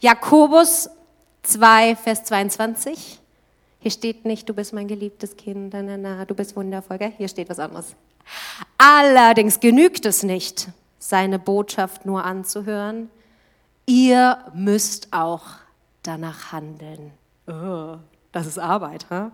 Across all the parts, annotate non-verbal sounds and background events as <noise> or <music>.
Jakobus 2, Vers 22. Hier steht nicht, du bist mein geliebtes Kind, na, na, na, du bist wundervoll, gell? Hier steht was anderes. Allerdings genügt es nicht, seine Botschaft nur anzuhören. Ihr müsst auch danach handeln. Oh, das ist Arbeit, ha?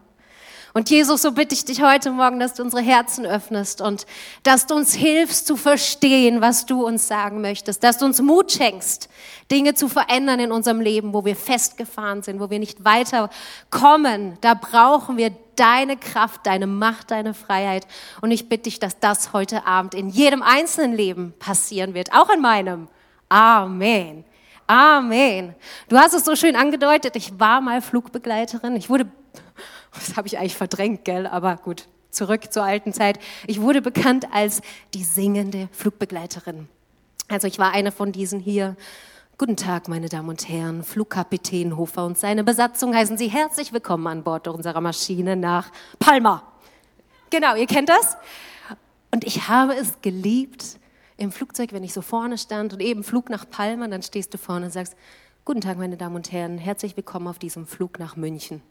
Und Jesus, so bitte ich dich heute Morgen, dass du unsere Herzen öffnest und dass du uns hilfst zu verstehen, was du uns sagen möchtest, dass du uns Mut schenkst, Dinge zu verändern in unserem Leben, wo wir festgefahren sind, wo wir nicht weiterkommen. Da brauchen wir deine Kraft, deine Macht, deine Freiheit. Und ich bitte dich, dass das heute Abend in jedem einzelnen Leben passieren wird, auch in meinem. Amen. Amen. Du hast es so schön angedeutet, ich war mal Flugbegleiterin. Ich wurde das habe ich eigentlich verdrängt, gell? Aber gut, zurück zur alten Zeit. Ich wurde bekannt als die singende Flugbegleiterin. Also ich war eine von diesen hier. Guten Tag, meine Damen und Herren. Flugkapitän Hofer und seine Besatzung heißen Sie herzlich willkommen an Bord unserer Maschine nach Palma. Genau, ihr kennt das? Und ich habe es geliebt im Flugzeug, wenn ich so vorne stand und eben Flug nach Palma, dann stehst du vorne und sagst, Guten Tag, meine Damen und Herren, herzlich willkommen auf diesem Flug nach München.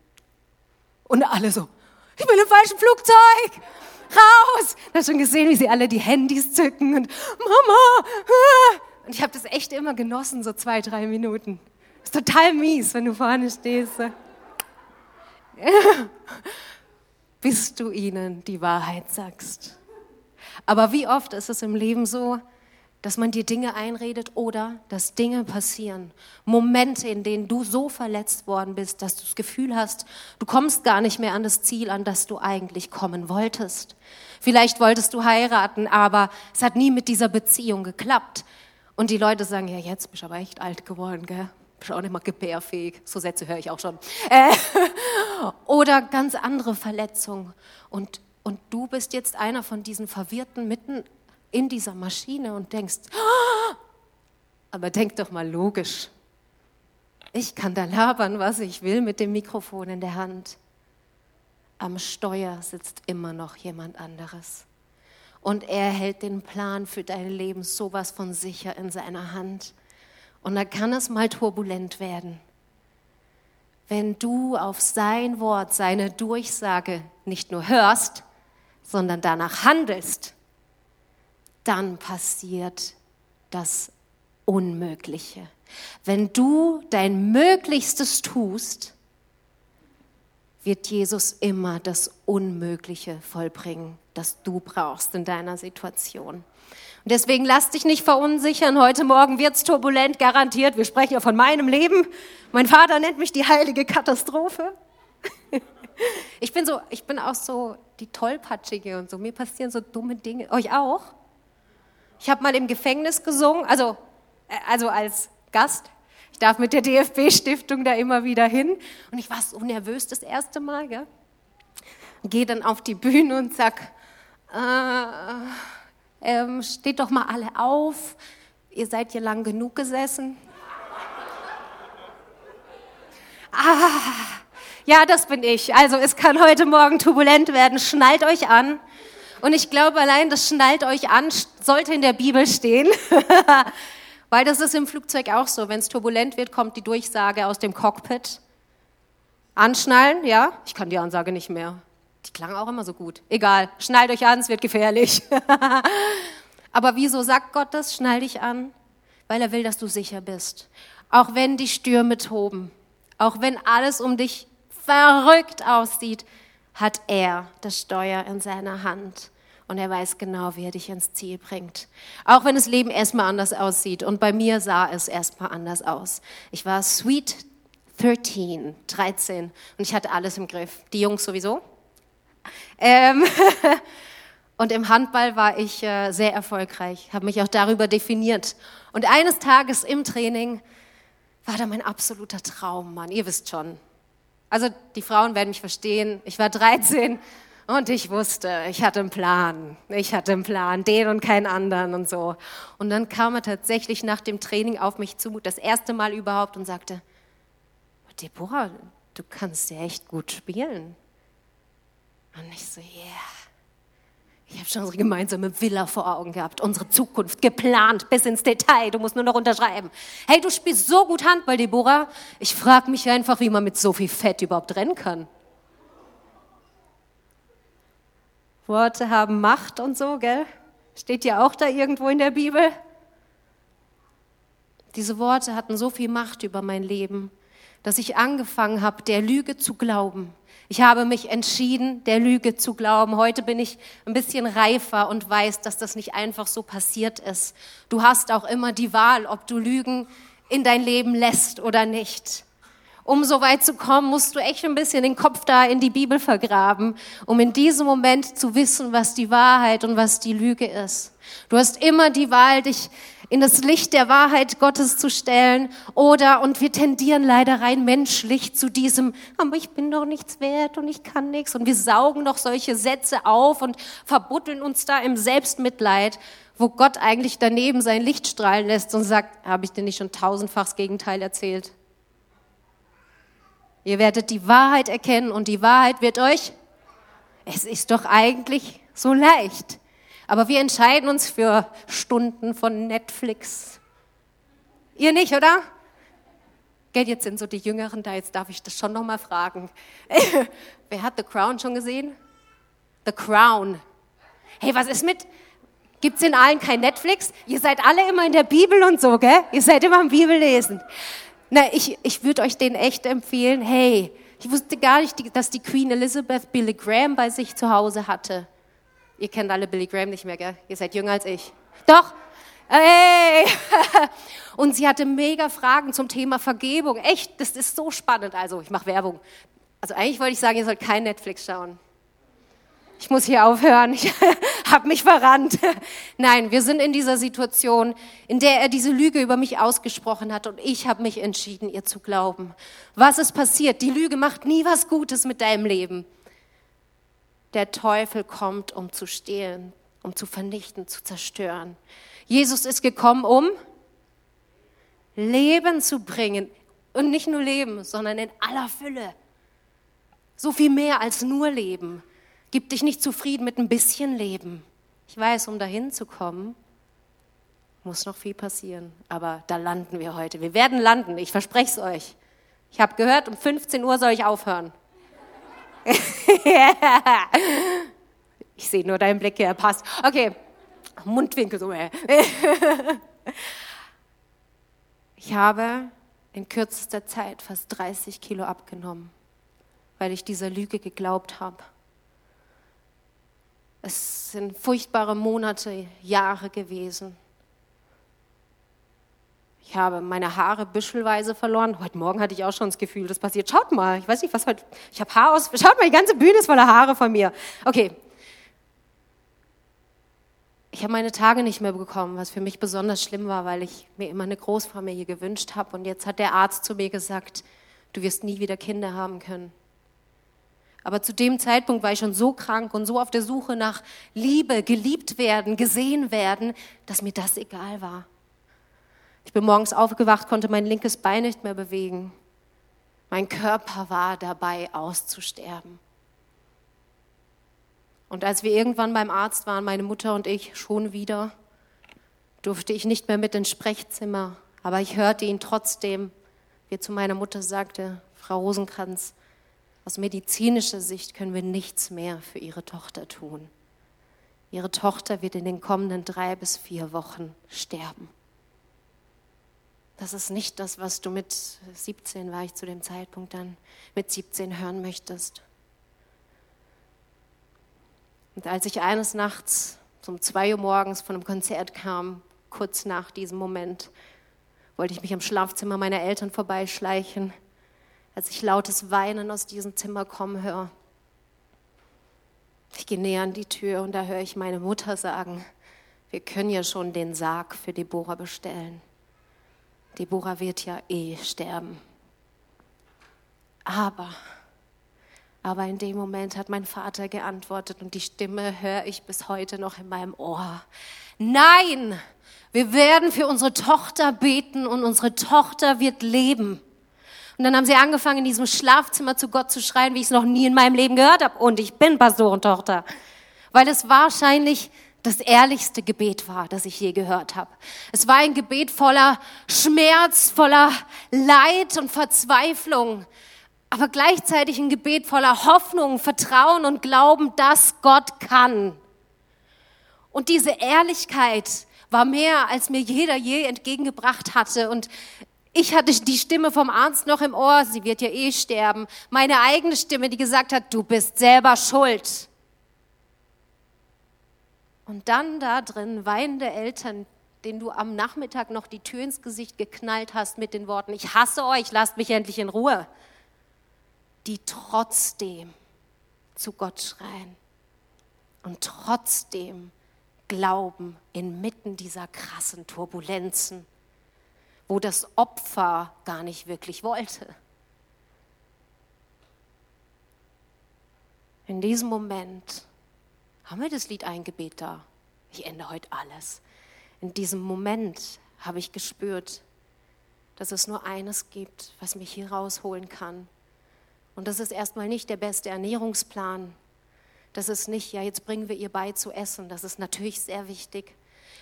Und alle so, ich bin im falschen Flugzeug, raus. Da hast schon gesehen, wie sie alle die Handys zücken und Mama. Ah. Und ich habe das echt immer genossen, so zwei, drei Minuten. ist total mies, wenn du vorne stehst. <laughs> Bis du ihnen die Wahrheit sagst. Aber wie oft ist es im Leben so, dass man dir Dinge einredet oder dass Dinge passieren. Momente, in denen du so verletzt worden bist, dass du das Gefühl hast, du kommst gar nicht mehr an das Ziel, an das du eigentlich kommen wolltest. Vielleicht wolltest du heiraten, aber es hat nie mit dieser Beziehung geklappt. Und die Leute sagen, ja, jetzt bist du aber echt alt geworden, gell? Bist auch nicht mal gebärfähig. So Sätze höre ich auch schon. Äh, <laughs> oder ganz andere Verletzungen. Und, und du bist jetzt einer von diesen Verwirrten mitten in dieser Maschine und denkst, oh, aber denk doch mal logisch. Ich kann da labern, was ich will mit dem Mikrofon in der Hand. Am Steuer sitzt immer noch jemand anderes. Und er hält den Plan für dein Leben sowas von sicher in seiner Hand. Und da kann es mal turbulent werden. Wenn du auf sein Wort, seine Durchsage nicht nur hörst, sondern danach handelst, dann passiert das Unmögliche. Wenn du dein Möglichstes tust, wird Jesus immer das Unmögliche vollbringen, das du brauchst in deiner Situation. Und deswegen lass dich nicht verunsichern. Heute Morgen wird's turbulent, garantiert. Wir sprechen ja von meinem Leben. Mein Vater nennt mich die heilige Katastrophe. <laughs> Ich bin so, ich bin auch so die tollpatschige und so. Mir passieren so dumme Dinge. Euch auch? Ich habe mal im Gefängnis gesungen, also, äh, also als Gast. Ich darf mit der DFB-Stiftung da immer wieder hin. Und ich war so nervös das erste Mal. Gell? Gehe dann auf die Bühne und sag, äh, ähm, steht doch mal alle auf. Ihr seid hier lang genug gesessen. Ah, ja, das bin ich. Also es kann heute Morgen turbulent werden. Schnallt euch an. Und ich glaube, allein das schnallt euch an, sollte in der Bibel stehen. <laughs> Weil das ist im Flugzeug auch so. Wenn es turbulent wird, kommt die Durchsage aus dem Cockpit. Anschnallen, ja? Ich kann die Ansage nicht mehr. Die klang auch immer so gut. Egal, schnallt euch an, es wird gefährlich. <laughs> Aber wieso sagt Gott das? Schnall dich an. Weil er will, dass du sicher bist. Auch wenn die Stürme toben. Auch wenn alles um dich verrückt aussieht, hat er das Steuer in seiner Hand und er weiß genau, wie er dich ins Ziel bringt. Auch wenn das Leben erstmal anders aussieht. Und bei mir sah es erstmal anders aus. Ich war sweet 13, 13 und ich hatte alles im Griff. Die Jungs sowieso. Ähm <laughs> und im Handball war ich äh, sehr erfolgreich, habe mich auch darüber definiert. Und eines Tages im Training war da mein absoluter Traum, Mann. Ihr wisst schon. Also die Frauen werden mich verstehen. Ich war 13 und ich wusste, ich hatte einen Plan. Ich hatte einen Plan, den und keinen anderen und so. Und dann kam er tatsächlich nach dem Training auf mich zu, das erste Mal überhaupt, und sagte, Deborah, du kannst ja echt gut spielen. Und ich so, yeah. Ich habe schon unsere gemeinsame Villa vor Augen gehabt, unsere Zukunft geplant bis ins Detail. Du musst nur noch unterschreiben. Hey, du spielst so gut Handball, Deborah. Ich frage mich einfach, wie man mit so viel Fett überhaupt rennen kann. Worte haben Macht und so, gell? Steht ja auch da irgendwo in der Bibel. Diese Worte hatten so viel Macht über mein Leben, dass ich angefangen habe, der Lüge zu glauben. Ich habe mich entschieden, der Lüge zu glauben. Heute bin ich ein bisschen reifer und weiß, dass das nicht einfach so passiert ist. Du hast auch immer die Wahl, ob du Lügen in dein Leben lässt oder nicht. Um so weit zu kommen, musst du echt ein bisschen den Kopf da in die Bibel vergraben, um in diesem Moment zu wissen, was die Wahrheit und was die Lüge ist. Du hast immer die Wahl, dich in das Licht der Wahrheit Gottes zu stellen oder, und wir tendieren leider rein menschlich zu diesem, aber ich bin doch nichts wert und ich kann nichts und wir saugen noch solche Sätze auf und verbuddeln uns da im Selbstmitleid, wo Gott eigentlich daneben sein Licht strahlen lässt und sagt, habe ich dir nicht schon tausendfachs Gegenteil erzählt? Ihr werdet die Wahrheit erkennen und die Wahrheit wird euch, es ist doch eigentlich so leicht. Aber wir entscheiden uns für Stunden von Netflix. Ihr nicht, oder? Gell, jetzt sind so die Jüngeren da, jetzt darf ich das schon nochmal fragen. <laughs> Wer hat The Crown schon gesehen? The Crown. Hey, was ist mit, gibt's in allen kein Netflix? Ihr seid alle immer in der Bibel und so, gell? Ihr seid immer am Bibellesen. Na, ich, ich würde euch den echt empfehlen, hey, ich wusste gar nicht, dass die Queen Elizabeth Billy Graham bei sich zu Hause hatte. Ihr kennt alle Billy Graham nicht mehr, gell? Ihr seid jünger als ich. Doch. Hey! <laughs> Und sie hatte mega Fragen zum Thema Vergebung. Echt, das ist so spannend. Also, ich mache Werbung. Also eigentlich wollte ich sagen, ihr sollt kein Netflix schauen. Ich muss hier aufhören. Ich <laughs> habe mich verrannt. Nein, wir sind in dieser Situation, in der er diese Lüge über mich ausgesprochen hat und ich habe mich entschieden, ihr zu glauben. Was ist passiert? Die Lüge macht nie was Gutes mit deinem Leben der Teufel kommt, um zu stehlen, um zu vernichten, zu zerstören. Jesus ist gekommen, um Leben zu bringen. Und nicht nur Leben, sondern in aller Fülle. So viel mehr als nur Leben. Gib dich nicht zufrieden mit ein bisschen Leben. Ich weiß, um dahin zu kommen, muss noch viel passieren. Aber da landen wir heute. Wir werden landen, ich verspreche es euch. Ich habe gehört, um 15 Uhr soll ich aufhören. <laughs> ich sehe nur deinen Blick, er passt. Okay, Mundwinkel so. <laughs> Ich habe in kürzester Zeit fast 30 Kilo abgenommen, weil ich dieser Lüge geglaubt habe. Es sind furchtbare Monate, Jahre gewesen. Ich habe meine Haare büschelweise verloren. Heute Morgen hatte ich auch schon das Gefühl, das passiert. Schaut mal, ich weiß nicht, was heute. Ich habe Haar aus. Schaut mal, die ganze Bühne ist voller Haare von mir. Okay. Ich habe meine Tage nicht mehr bekommen, was für mich besonders schlimm war, weil ich mir immer eine Großfamilie gewünscht habe. Und jetzt hat der Arzt zu mir gesagt, du wirst nie wieder Kinder haben können. Aber zu dem Zeitpunkt war ich schon so krank und so auf der Suche nach Liebe, geliebt werden, gesehen werden, dass mir das egal war. Ich bin morgens aufgewacht, konnte mein linkes Bein nicht mehr bewegen. Mein Körper war dabei auszusterben. Und als wir irgendwann beim Arzt waren, meine Mutter und ich schon wieder, durfte ich nicht mehr mit ins Sprechzimmer. Aber ich hörte ihn trotzdem, wie er zu meiner Mutter sagte, Frau Rosenkranz, aus medizinischer Sicht können wir nichts mehr für Ihre Tochter tun. Ihre Tochter wird in den kommenden drei bis vier Wochen sterben. Das ist nicht das, was du mit 17 war ich zu dem Zeitpunkt dann, mit 17 hören möchtest. Und als ich eines Nachts um zwei Uhr morgens von einem Konzert kam, kurz nach diesem Moment, wollte ich mich am Schlafzimmer meiner Eltern vorbeischleichen, als ich lautes Weinen aus diesem Zimmer kommen höre. Ich gehe näher an die Tür und da höre ich meine Mutter sagen, wir können ja schon den Sarg für Deborah bestellen. Deborah wird ja eh sterben. Aber, aber in dem Moment hat mein Vater geantwortet und die Stimme höre ich bis heute noch in meinem Ohr. Nein, wir werden für unsere Tochter beten und unsere Tochter wird leben. Und dann haben sie angefangen, in diesem Schlafzimmer zu Gott zu schreien, wie ich es noch nie in meinem Leben gehört habe. Und ich bin Pastorentochter. weil es wahrscheinlich das ehrlichste Gebet war, das ich je gehört habe. Es war ein Gebet voller Schmerz, voller Leid und Verzweiflung, aber gleichzeitig ein Gebet voller Hoffnung, Vertrauen und Glauben, dass Gott kann. Und diese Ehrlichkeit war mehr, als mir jeder je entgegengebracht hatte. Und ich hatte die Stimme vom Arzt noch im Ohr, sie wird ja eh sterben. Meine eigene Stimme, die gesagt hat, du bist selber schuld. Und dann da drin weinende Eltern, denen du am Nachmittag noch die Tür ins Gesicht geknallt hast mit den Worten, ich hasse euch, lasst mich endlich in Ruhe, die trotzdem zu Gott schreien und trotzdem glauben inmitten dieser krassen Turbulenzen, wo das Opfer gar nicht wirklich wollte. In diesem Moment haben wir das Lied Eingebet da. Ich ändere heute alles. In diesem Moment habe ich gespürt, dass es nur eines gibt, was mich hier rausholen kann. Und das ist erstmal nicht der beste Ernährungsplan. Das ist nicht, ja, jetzt bringen wir ihr bei zu essen. Das ist natürlich sehr wichtig.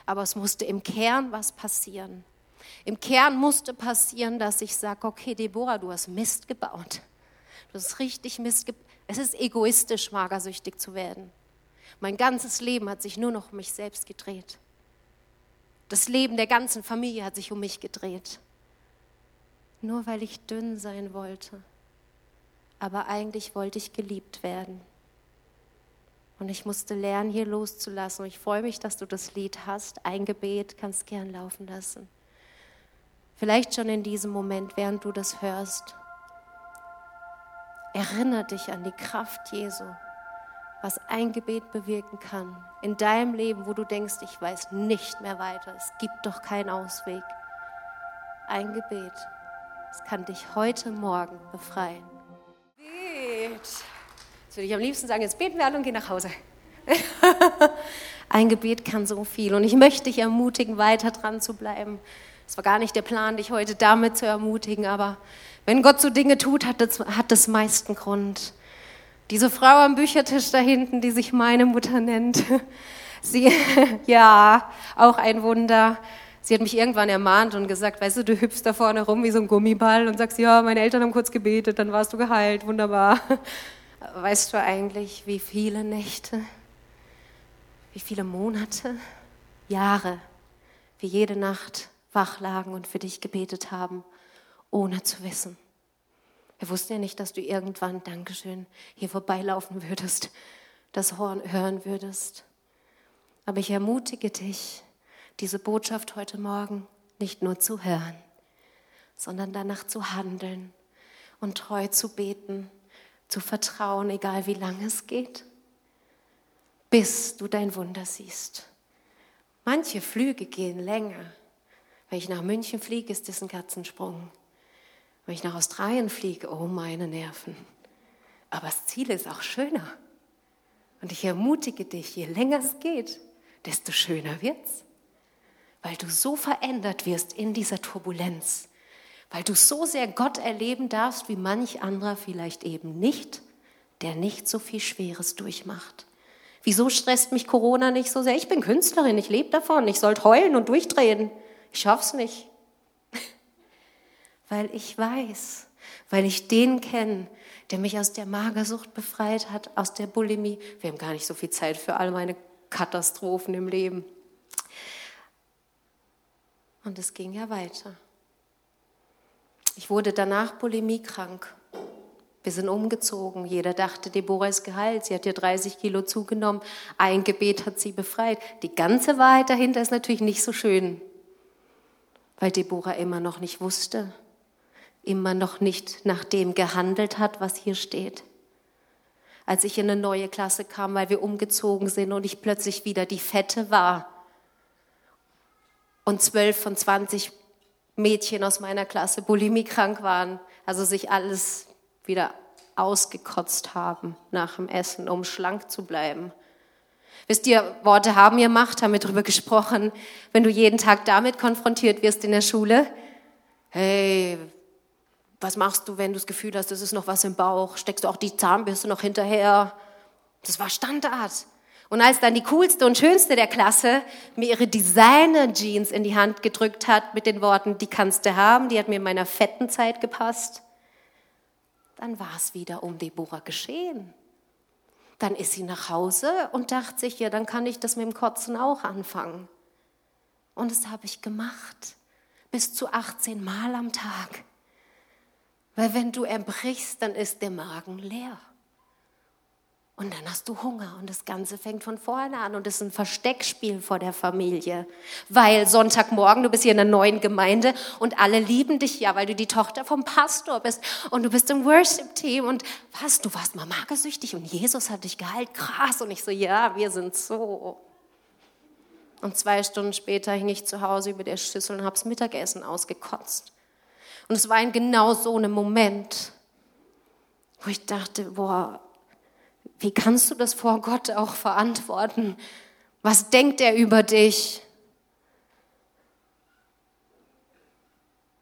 Aber es musste im Kern was passieren. Im Kern musste passieren, dass ich sage, okay, Deborah, du hast Mist gebaut. Du hast richtig Mist gebaut. Es ist egoistisch, magersüchtig zu werden. Mein ganzes Leben hat sich nur noch um mich selbst gedreht. Das Leben der ganzen Familie hat sich um mich gedreht. Nur weil ich dünn sein wollte. Aber eigentlich wollte ich geliebt werden. Und ich musste lernen, hier loszulassen. Und ich freue mich, dass du das Lied hast. Ein Gebet kannst gern laufen lassen. Vielleicht schon in diesem Moment, während du das hörst. Erinnere dich an die Kraft Jesu was ein Gebet bewirken kann in deinem Leben, wo du denkst, ich weiß nicht mehr weiter, es gibt doch keinen Ausweg. Ein Gebet, es kann dich heute Morgen befreien. Bet. Jetzt würde ich am liebsten sagen, jetzt beten wir alle und gehen nach Hause. <laughs> ein Gebet kann so viel und ich möchte dich ermutigen, weiter dran zu bleiben. Es war gar nicht der Plan, dich heute damit zu ermutigen, aber wenn Gott so Dinge tut, hat das, hat das meisten Grund. Diese Frau am Büchertisch da hinten, die sich meine Mutter nennt, <laughs> sie, <laughs> ja, auch ein Wunder. Sie hat mich irgendwann ermahnt und gesagt, weißt du, du hüpfst da vorne rum wie so ein Gummiball und sagst, ja, meine Eltern haben kurz gebetet, dann warst du geheilt, wunderbar. <laughs> Weißt du eigentlich, wie viele Nächte, wie viele Monate, Jahre wir jede Nacht wach lagen und für dich gebetet haben, ohne zu wissen, wir wussten ja nicht, dass du irgendwann, Dankeschön, hier vorbeilaufen würdest, das Horn hören würdest. Aber ich ermutige dich, diese Botschaft heute Morgen nicht nur zu hören, sondern danach zu handeln und treu zu beten, zu vertrauen, egal wie lange es geht, bis du dein Wunder siehst. Manche Flüge gehen länger. Wenn ich nach München fliege, ist das ein Katzensprung. Wenn ich nach Australien fliege, oh meine Nerven. Aber das Ziel ist auch schöner. Und ich ermutige dich, je länger es geht, desto schöner wird's. Weil du so verändert wirst in dieser Turbulenz. Weil du so sehr Gott erleben darfst, wie manch anderer vielleicht eben nicht, der nicht so viel Schweres durchmacht. Wieso stresst mich Corona nicht so sehr? Ich bin Künstlerin, ich lebe davon, ich sollte heulen und durchdrehen. Ich schaff's nicht <laughs> weil ich weiß, weil ich den kenne, der mich aus der Magersucht befreit hat, aus der Bulimie. Wir haben gar nicht so viel Zeit für all meine Katastrophen im Leben. Und es ging ja weiter. Ich wurde danach bulimiekrank. Wir sind umgezogen. Jeder dachte, Deborah ist geheilt. Sie hat ja 30 Kilo zugenommen. Ein Gebet hat sie befreit. Die ganze Wahrheit dahinter ist natürlich nicht so schön, weil Deborah immer noch nicht wusste, immer noch nicht nach dem gehandelt hat, was hier steht. Als ich in eine neue Klasse kam, weil wir umgezogen sind und ich plötzlich wieder die Fette war und zwölf von zwanzig Mädchen aus meiner Klasse bulimiekrank waren, also sich alles wieder ausgekotzt haben nach dem Essen, um schlank zu bleiben. Wisst ihr, Worte haben ihr Macht, haben wir darüber gesprochen. Wenn du jeden Tag damit konfrontiert wirst in der Schule, hey, was machst du, wenn du das Gefühl hast, es ist noch was im Bauch? Steckst du auch die Zahnbürste noch hinterher? Das war Standard. Und als dann die coolste und schönste der Klasse mir ihre Designer-Jeans in die Hand gedrückt hat mit den Worten, die kannst du haben, die hat mir in meiner fetten Zeit gepasst, dann war es wieder um Deborah geschehen. Dann ist sie nach Hause und dachte sich, ja, dann kann ich das mit dem Kotzen auch anfangen. Und das habe ich gemacht, bis zu 18 Mal am Tag. Weil wenn du erbrichst, dann ist der Magen leer. Und dann hast du Hunger und das Ganze fängt von vorne an und ist ein Versteckspiel vor der Familie. Weil Sonntagmorgen, du bist hier in einer neuen Gemeinde und alle lieben dich ja, weil du die Tochter vom Pastor bist und du bist im Worship-Team und was, du warst mal magersüchtig und Jesus hat dich geheilt, krass. Und ich so, ja, wir sind so. Und zwei Stunden später hing ich zu Hause über der Schüssel und hab's Mittagessen ausgekotzt. Und es war in genau so einem Moment, wo ich dachte, boah, wie kannst du das vor Gott auch verantworten? Was denkt er über dich?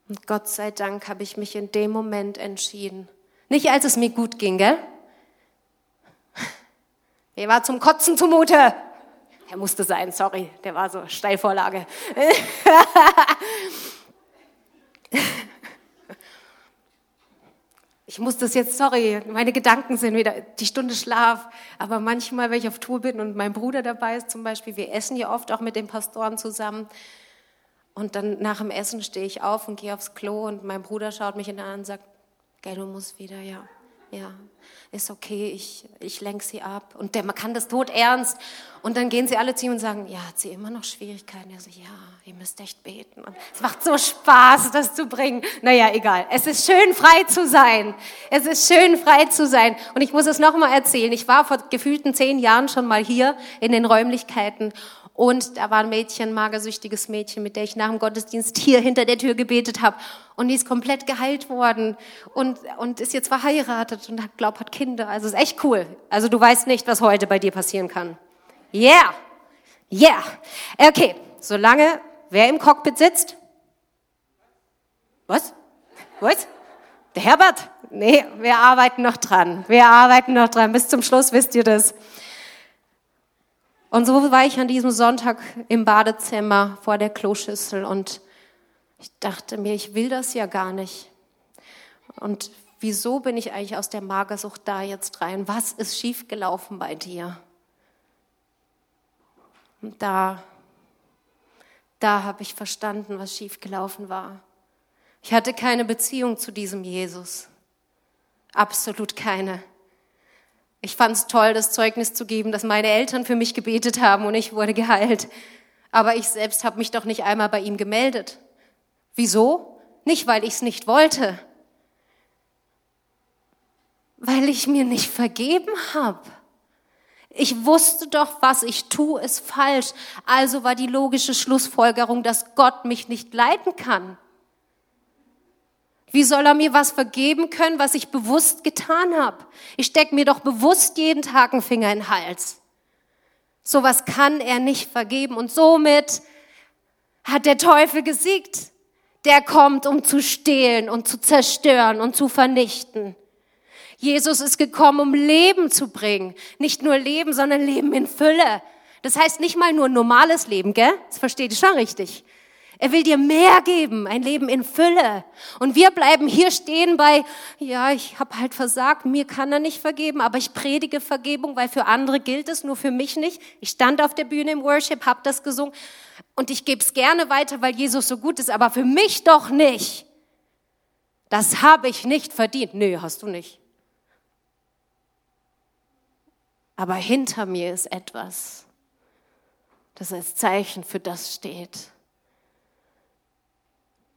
Und Gott sei Dank habe ich mich in dem Moment entschieden. Nicht als es mir gut ging, gell? Mir war zum Kotzen zumute. Er musste sein, sorry, der war so Steilvorlage. <laughs> ich muss das jetzt, sorry, meine Gedanken sind wieder die Stunde Schlaf. Aber manchmal, wenn ich auf Tour bin und mein Bruder dabei ist zum Beispiel, wir essen ja oft auch mit den Pastoren zusammen. Und dann nach dem Essen stehe ich auf und gehe aufs Klo und mein Bruder schaut mich an und sagt, gell, du musst wieder, ja, ja ist okay, ich, ich lenke sie ab. Und der, man kann das tot ernst. Und dann gehen sie alle zu ihm und sagen, ja, hat sie immer noch Schwierigkeiten? Er sagt, ja, ihr müsst echt beten. Und es macht so Spaß, das zu bringen. Naja, egal. Es ist schön, frei zu sein. Es ist schön, frei zu sein. Und ich muss es nochmal erzählen. Ich war vor gefühlten zehn Jahren schon mal hier in den Räumlichkeiten und da war ein Mädchen, magersüchtiges Mädchen, mit der ich nach dem Gottesdienst hier hinter der Tür gebetet habe. Und die ist komplett geheilt worden und, und ist jetzt verheiratet und hat, glaub, hat Kinder. Also ist echt cool. Also du weißt nicht, was heute bei dir passieren kann. Yeah. Yeah. Okay. Solange wer im Cockpit sitzt? Was? Was? Der Herbert? Nee, wir arbeiten noch dran. Wir arbeiten noch dran. Bis zum Schluss wisst ihr das. Und so war ich an diesem Sonntag im Badezimmer vor der Kloschüssel und ich dachte mir, ich will das ja gar nicht. Und wieso bin ich eigentlich aus der Magersucht da jetzt rein? Was ist schiefgelaufen bei dir? Und da, da habe ich verstanden, was schiefgelaufen war. Ich hatte keine Beziehung zu diesem Jesus. Absolut keine. Ich fand es toll, das Zeugnis zu geben, dass meine Eltern für mich gebetet haben und ich wurde geheilt. Aber ich selbst habe mich doch nicht einmal bei ihm gemeldet. Wieso? Nicht, weil ich es nicht wollte, weil ich mir nicht vergeben habe. Ich wusste doch, was ich tue, ist falsch. Also war die logische Schlussfolgerung, dass Gott mich nicht leiten kann. Wie soll er mir was vergeben können, was ich bewusst getan habe? Ich stecke mir doch bewusst jeden Tag einen Finger in den Hals. Sowas kann er nicht vergeben und somit hat der Teufel gesiegt. Der kommt, um zu stehlen und zu zerstören und zu vernichten. Jesus ist gekommen, um Leben zu bringen. Nicht nur Leben, sondern Leben in Fülle. Das heißt nicht mal nur normales Leben, gell? Das versteht ihr schon richtig. Er will dir mehr geben, ein Leben in Fülle. Und wir bleiben hier stehen bei, ja, ich habe halt versagt, mir kann er nicht vergeben, aber ich predige Vergebung, weil für andere gilt es, nur für mich nicht. Ich stand auf der Bühne im Worship, habe das gesungen und ich gebe es gerne weiter, weil Jesus so gut ist, aber für mich doch nicht. Das habe ich nicht verdient. Nö, hast du nicht. Aber hinter mir ist etwas, das als Zeichen für das steht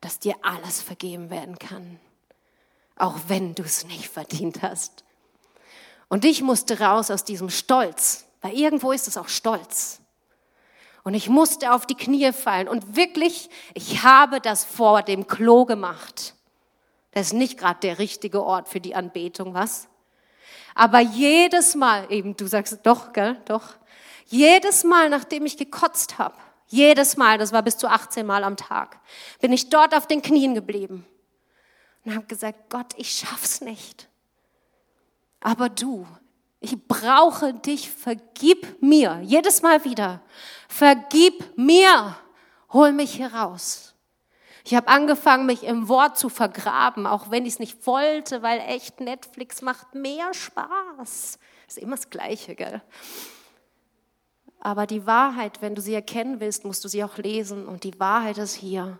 dass dir alles vergeben werden kann, auch wenn du es nicht verdient hast. Und ich musste raus aus diesem Stolz, weil irgendwo ist es auch Stolz. Und ich musste auf die Knie fallen und wirklich, ich habe das vor dem Klo gemacht. Das ist nicht gerade der richtige Ort für die Anbetung, was? Aber jedes Mal, eben du sagst doch, gell, doch, jedes Mal, nachdem ich gekotzt habe, jedes Mal, das war bis zu 18 Mal am Tag, bin ich dort auf den Knien geblieben und habe gesagt, Gott, ich schaff's nicht. Aber du, Ich brauche dich, vergib mir, jedes Mal wieder. Vergib mir, hol mich hier raus. Ich habe angefangen, mich im Wort zu vergraben, auch wenn ich es nicht wollte, weil echt Netflix macht mehr Spaß. Ist immer das Gleiche, gell? Aber die Wahrheit, wenn du sie erkennen willst, musst du sie auch lesen. Und die Wahrheit ist hier.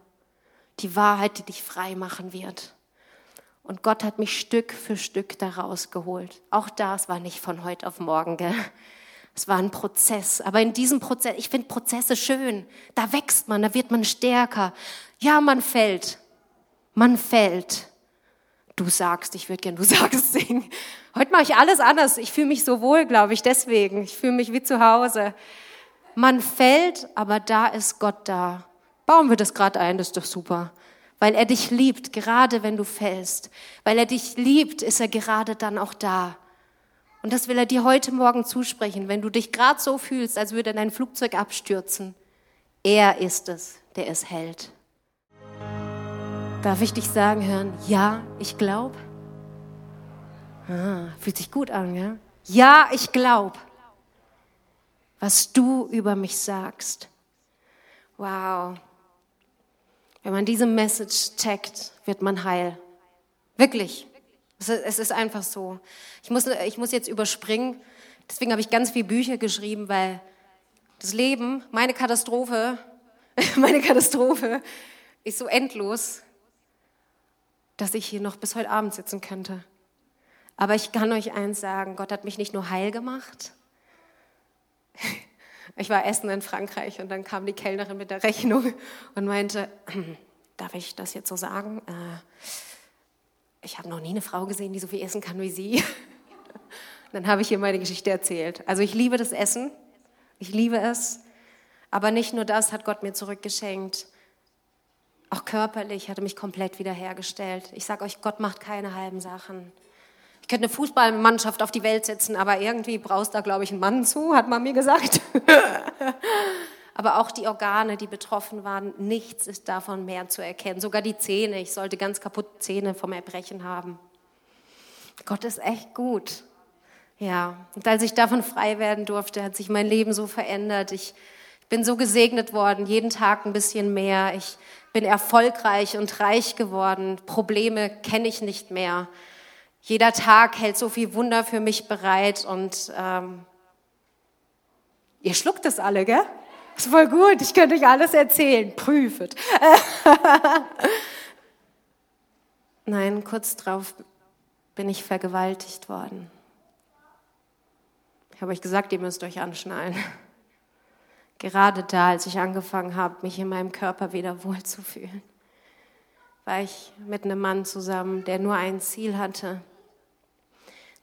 Die Wahrheit, die dich frei machen wird. Und Gott hat mich Stück für Stück daraus geholt. Auch das war nicht von heute auf morgen, gell? Es war ein Prozess. Aber in diesem Prozess, ich finde Prozesse schön. Da wächst man, da wird man stärker. Ja, man fällt. Man fällt. Du sagst, ich würde gern, du <laughs> sagst singen. Heute mache ich alles anders. Ich fühle mich so wohl, glaube ich, deswegen. Ich fühle mich wie zu Hause. Man fällt, aber da ist Gott da. Bauen wir das gerade ein, das ist doch super weil er dich liebt, gerade wenn du fällst. Weil er dich liebt, ist er gerade dann auch da. Und das will er dir heute Morgen zusprechen, wenn du dich gerade so fühlst, als würde dein Flugzeug abstürzen. Er ist es, der es hält. Darf ich dich sagen hören? Ja, ich glaube. Ah, fühlt sich gut an, ja? Ja, ich glaube, was du über mich sagst. Wow, wenn man diese Message checkt, wird man heil. Wirklich. Es ist einfach so. Ich muss, ich muss jetzt überspringen. Deswegen habe ich ganz viele Bücher geschrieben, weil das Leben, meine Katastrophe, <laughs> meine Katastrophe ist so endlos, dass ich hier noch bis heute Abend sitzen könnte. Aber ich kann euch eins sagen, Gott hat mich nicht nur heil gemacht. <laughs> Ich war essen in Frankreich und dann kam die Kellnerin mit der Rechnung und meinte, <clears throat> darf ich das jetzt so sagen? Äh, ich habe noch nie eine Frau gesehen, die so viel essen kann wie Sie. <laughs> Dann habe ich ihr meine Geschichte erzählt. Also ich liebe das Essen, ich liebe es, aber nicht nur das hat Gott mir zurückgeschenkt. Auch körperlich hat er mich komplett wiederhergestellt. Ich sage euch, Gott macht keine halben Sachen. Ich könnte eine Fußballmannschaft auf die Welt setzen, aber irgendwie brauchst da, glaube ich, einen Mann zu, hat man mir gesagt. <laughs> aber auch die Organe, die betroffen waren, nichts ist davon mehr zu erkennen. Sogar die Zähne, ich sollte ganz kaputte Zähne vom Erbrechen haben. Gott ist echt gut. Ja, und als ich davon frei werden durfte, hat sich mein Leben so verändert. Ich bin so gesegnet worden, jeden Tag ein bisschen mehr. Ich bin erfolgreich und reich geworden. Probleme kenne ich nicht mehr. Jeder Tag hält so viel Wunder für mich bereit und ähm, ihr schluckt es alle, gell? Ist voll gut, ich könnte euch alles erzählen. Prüfet. <laughs> Nein, kurz drauf bin ich vergewaltigt worden. Ich habe euch gesagt, ihr müsst euch anschnallen. Gerade da, als ich angefangen habe, mich in meinem Körper wieder <laughs> wohlzufühlen, war ich mit einem Mann zusammen, der nur ein Ziel hatte,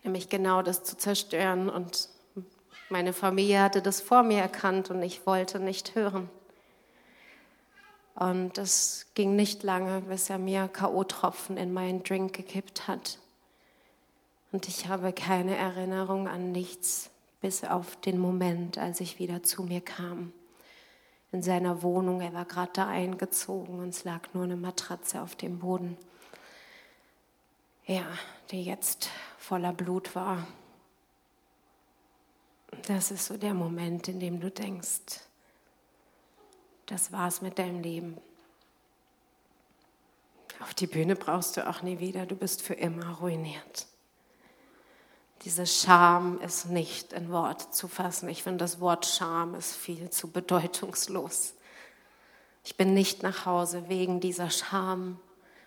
nämlich genau das zu zerstören. Und meine Familie hatte das vor mir erkannt und ich wollte nicht hören. Und es ging nicht lange, bis er mir K.O.-Tropfen in meinen Drink gekippt hat. Und ich habe keine Erinnerung an nichts, bis auf den Moment, als ich wieder zu mir kam. In seiner Wohnung, er war gerade da eingezogen und es lag nur eine Matratze auf dem Boden. Ja, die jetzt voller Blut war. Das ist so der Moment, in dem du denkst, das war's mit deinem Leben. Auf die Bühne brauchst du auch nie wieder, du bist für immer ruiniert. Diese Scham ist nicht in Wort zu fassen. Ich finde, das Wort Scham ist viel zu bedeutungslos. Ich bin nicht nach Hause wegen dieser Scham,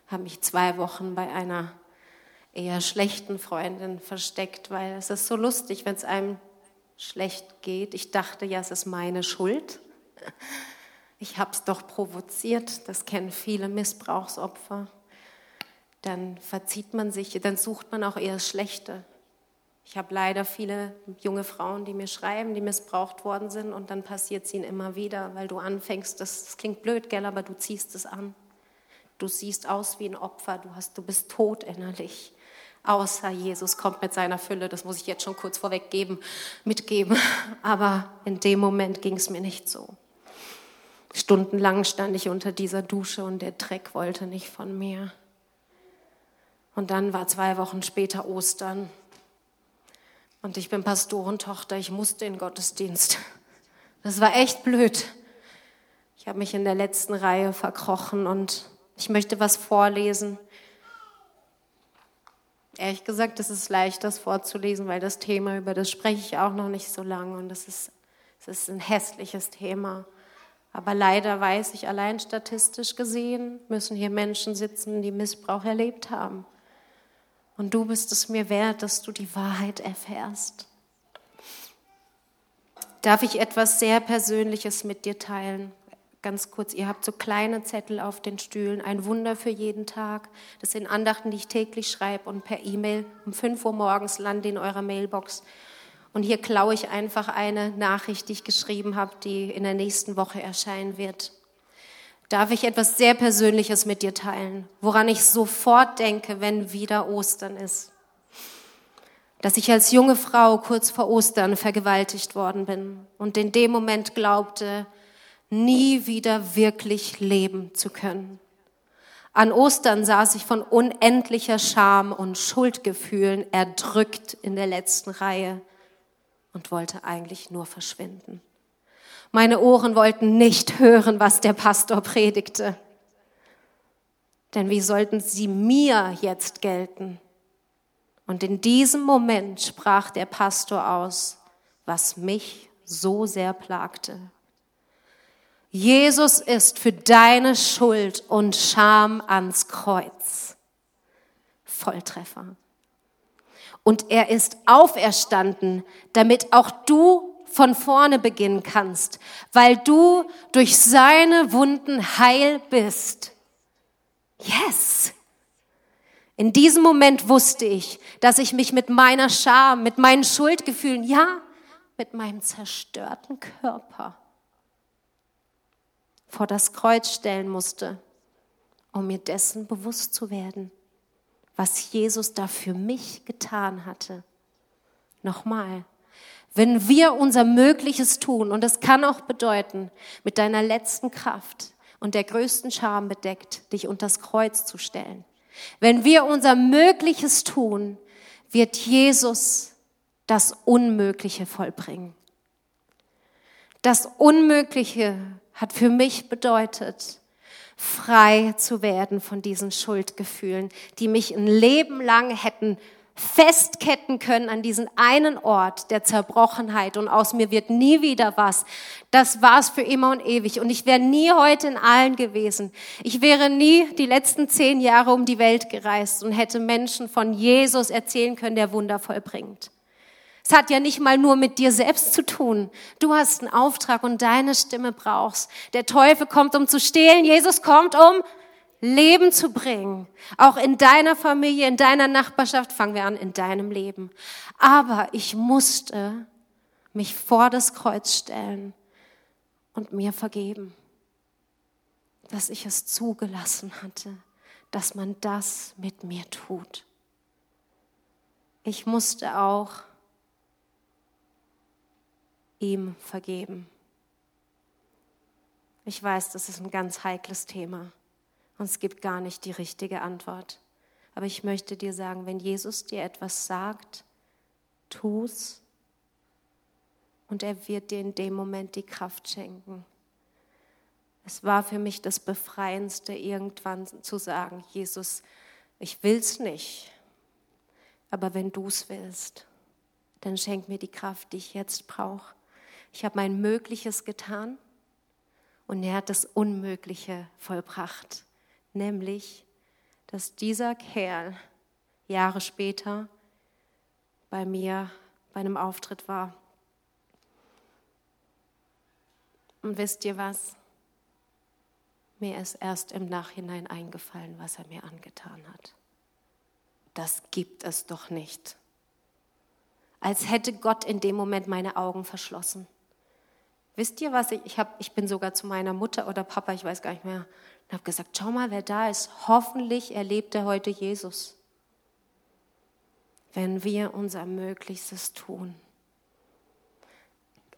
habe mich zwei Wochen bei einer eher schlechten Freundin versteckt, weil es ist so lustig, wenn es einem schlecht geht. Ich dachte ja, es ist meine Schuld. Ich habe es doch provoziert. Das kennen viele Missbrauchsopfer. Dann verzieht man sich, dann sucht man auch eher das Schlechte. Ich habe leider viele junge Frauen, die mir schreiben, die missbraucht worden sind und dann passiert es ihnen immer wieder, weil du anfängst, das, das klingt blöd, gell, aber du ziehst es an. Du siehst aus wie ein Opfer, du, hast, du bist tot innerlich außer Jesus kommt mit seiner Fülle. Das muss ich jetzt schon kurz vorweg geben, mitgeben. <laughs> Aber in dem Moment ging es mir nicht so. Stundenlang stand ich unter dieser Dusche und der Dreck wollte nicht von mir. Und dann war zwei Wochen später Ostern. Und ich bin Pastorentochter, ich musste in Gottesdienst. Das war echt blöd. Ich habe mich in der letzten Reihe verkrochen und ich möchte was vorlesen. Ehrlich gesagt, es ist leicht, das vorzulesen, weil das Thema, über das spreche ich auch noch nicht so lange und das ist, es ist ein hässliches Thema. Aber leider weiß ich, allein statistisch gesehen müssen hier Menschen sitzen, die Missbrauch erlebt haben. Und du bist es mir wert, dass du die Wahrheit erfährst. Darf ich etwas sehr Persönliches mit dir teilen? Ganz kurz, ihr habt so kleine Zettel auf den Stühlen, ein Wunder für jeden Tag. Das sind Andachten, die ich täglich schreibe und per E-Mail um 5 Uhr morgens lande in eurer Mailbox. Und hier klaue ich einfach eine Nachricht, die ich geschrieben habe, die in der nächsten Woche erscheinen wird. Darf ich etwas sehr Persönliches mit dir teilen, woran ich sofort denke, wenn wieder Ostern ist? Dass ich als junge Frau kurz vor Ostern vergewaltigt worden bin und in dem Moment glaubte, nie wieder wirklich leben zu können. An Ostern saß ich von unendlicher Scham und Schuldgefühlen erdrückt in der letzten Reihe und wollte eigentlich nur verschwinden. Meine Ohren wollten nicht hören, was der Pastor predigte. Denn wie sollten sie mir jetzt gelten? Und in diesem Moment sprach der Pastor aus, was mich so sehr plagte. Jesus ist für deine Schuld und Scham ans Kreuz. Volltreffer. Und er ist auferstanden, damit auch du von vorne beginnen kannst, weil du durch seine Wunden heil bist. Yes! In diesem Moment wusste ich, dass ich mich mit meiner Scham, mit meinen Schuldgefühlen, ja, mit meinem zerstörten Körper vor das Kreuz stellen musste, um mir dessen bewusst zu werden, was Jesus da für mich getan hatte. Nochmal, wenn wir unser Mögliches tun, und das kann auch bedeuten, mit deiner letzten Kraft und der größten Scham bedeckt, dich unter das Kreuz zu stellen. Wenn wir unser Mögliches tun, wird Jesus das Unmögliche vollbringen. Das Unmögliche hat für mich bedeutet, frei zu werden von diesen Schuldgefühlen, die mich ein Leben lang hätten festketten können an diesen einen Ort der Zerbrochenheit und aus mir wird nie wieder was. Das war's für immer und ewig und ich wäre nie heute in allen gewesen. Ich wäre nie die letzten zehn Jahre um die Welt gereist und hätte Menschen von Jesus erzählen können, der Wunder vollbringt. Es hat ja nicht mal nur mit dir selbst zu tun. Du hast einen Auftrag und deine Stimme brauchst. Der Teufel kommt, um zu stehlen. Jesus kommt, um Leben zu bringen. Auch in deiner Familie, in deiner Nachbarschaft, fangen wir an, in deinem Leben. Aber ich musste mich vor das Kreuz stellen und mir vergeben, dass ich es zugelassen hatte, dass man das mit mir tut. Ich musste auch ihm vergeben. Ich weiß, das ist ein ganz heikles Thema und es gibt gar nicht die richtige Antwort. Aber ich möchte dir sagen, wenn Jesus dir etwas sagt, tu's und er wird dir in dem Moment die Kraft schenken. Es war für mich das Befreiendste, irgendwann zu sagen, Jesus, ich will's nicht, aber wenn du's willst, dann schenk mir die Kraft, die ich jetzt brauche. Ich habe mein Mögliches getan und er hat das Unmögliche vollbracht, nämlich, dass dieser Kerl Jahre später bei mir bei einem Auftritt war. Und wisst ihr was? Mir ist erst im Nachhinein eingefallen, was er mir angetan hat. Das gibt es doch nicht. Als hätte Gott in dem Moment meine Augen verschlossen. Wisst ihr was? Ich, hab, ich bin sogar zu meiner Mutter oder Papa, ich weiß gar nicht mehr, und habe gesagt, schau mal, wer da ist. Hoffentlich erlebt er heute Jesus. Wenn wir unser Möglichstes tun.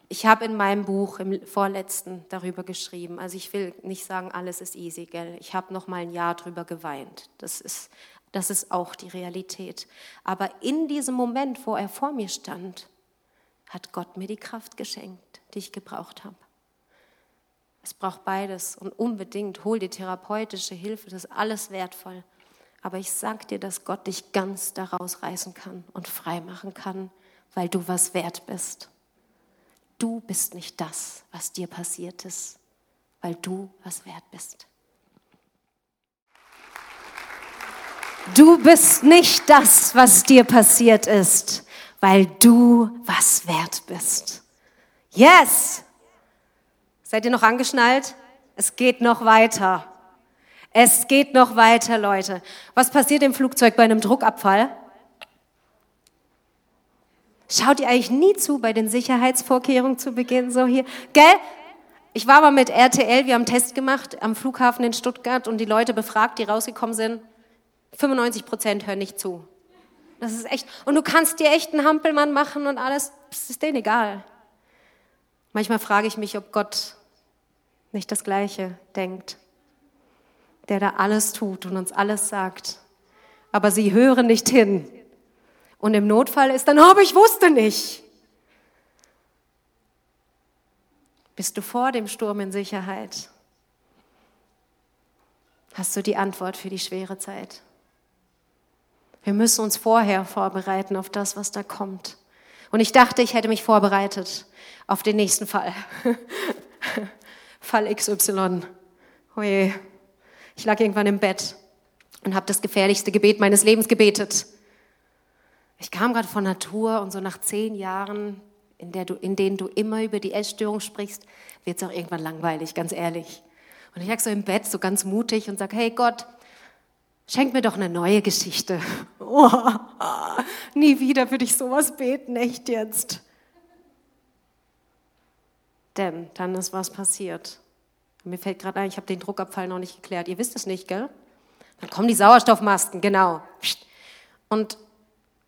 Ich habe in meinem Buch, im vorletzten, darüber geschrieben. Also ich will nicht sagen, alles ist easy, gell? Ich habe noch mal ein Jahr drüber geweint. Das ist Das ist auch die Realität. Aber in diesem Moment, wo er vor mir stand, hat Gott mir die Kraft geschenkt, die ich gebraucht habe. Es braucht beides und unbedingt hol dir therapeutische Hilfe, das ist alles wertvoll. Aber ich sag dir, dass Gott dich ganz daraus reißen kann und frei machen kann, weil du was wert bist. Du bist nicht das, was dir passiert ist, weil du was wert bist. Du bist nicht das, was dir passiert ist, weil du was wert bist. Yes! Seid ihr noch angeschnallt? Es geht noch weiter. Es geht noch weiter, Leute. Was passiert im Flugzeug bei einem Druckabfall? Schaut ihr eigentlich nie zu bei den Sicherheitsvorkehrungen zu Beginn so hier? Gell? Ich war mal mit RTL, wir haben einen Test gemacht am Flughafen in Stuttgart und die Leute befragt, die rausgekommen sind. 95 Prozent hören nicht zu. Das ist echt. Und du kannst dir echt einen Hampelmann machen und alles. Das ist denen egal. Manchmal frage ich mich, ob Gott nicht das Gleiche denkt. Der da alles tut und uns alles sagt. Aber sie hören nicht hin. Und im Notfall ist dann, aber ich wusste nicht. Bist du vor dem Sturm in Sicherheit? Hast du die Antwort für die schwere Zeit? Wir müssen uns vorher vorbereiten auf das, was da kommt. Und ich dachte, ich hätte mich vorbereitet auf den nächsten Fall. Fall XY. Oh je. Ich lag irgendwann im Bett und habe das gefährlichste Gebet meines Lebens gebetet. Ich kam gerade von Natur und so nach zehn Jahren, in, der du, in denen du immer über die Essstörung sprichst, wird es auch irgendwann langweilig, ganz ehrlich. Und ich lag so im Bett, so ganz mutig und sag, hey Gott, Schenk mir doch eine neue Geschichte. <laughs> Oh, nie wieder würde ich sowas beten, echt jetzt. Denn dann ist was passiert. Mir fällt gerade ein, ich habe den Druckabfall noch nicht geklärt. Ihr wisst es nicht, gell? Dann kommen die Sauerstoffmasken, genau. Und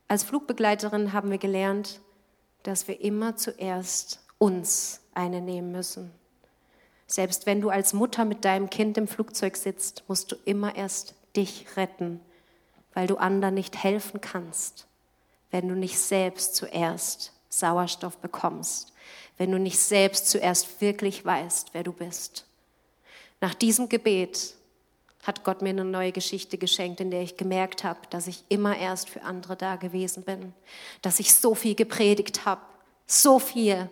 als Flugbegleiterin haben wir gelernt, dass wir immer zuerst uns eine nehmen müssen. Selbst wenn du als Mutter mit deinem Kind im Flugzeug sitzt, musst du immer erst dich retten, weil du anderen nicht helfen kannst, wenn du nicht selbst zuerst Sauerstoff bekommst, wenn du nicht selbst zuerst wirklich weißt, wer du bist. Nach diesem Gebet hat Gott mir eine neue Geschichte geschenkt, in der ich gemerkt habe, dass ich immer erst für andere da gewesen bin, dass ich so viel gepredigt habe, so viel.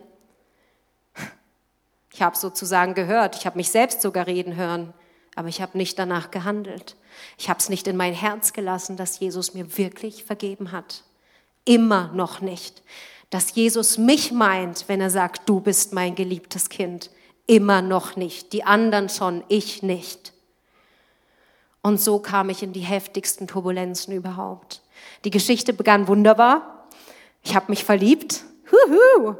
Ich habe sozusagen gehört, ich habe mich selbst sogar reden hören, aber ich habe nicht danach gehandelt. Ich habe es nicht in mein Herz gelassen, dass Jesus mir wirklich vergeben hat. Immer noch nicht. Dass Jesus mich meint, wenn er sagt, du bist mein geliebtes Kind. Immer noch nicht. Die anderen schon, ich nicht. Und so kam ich in die heftigsten Turbulenzen überhaupt. Die Geschichte begann wunderbar. Ich habe mich verliebt. Huhu.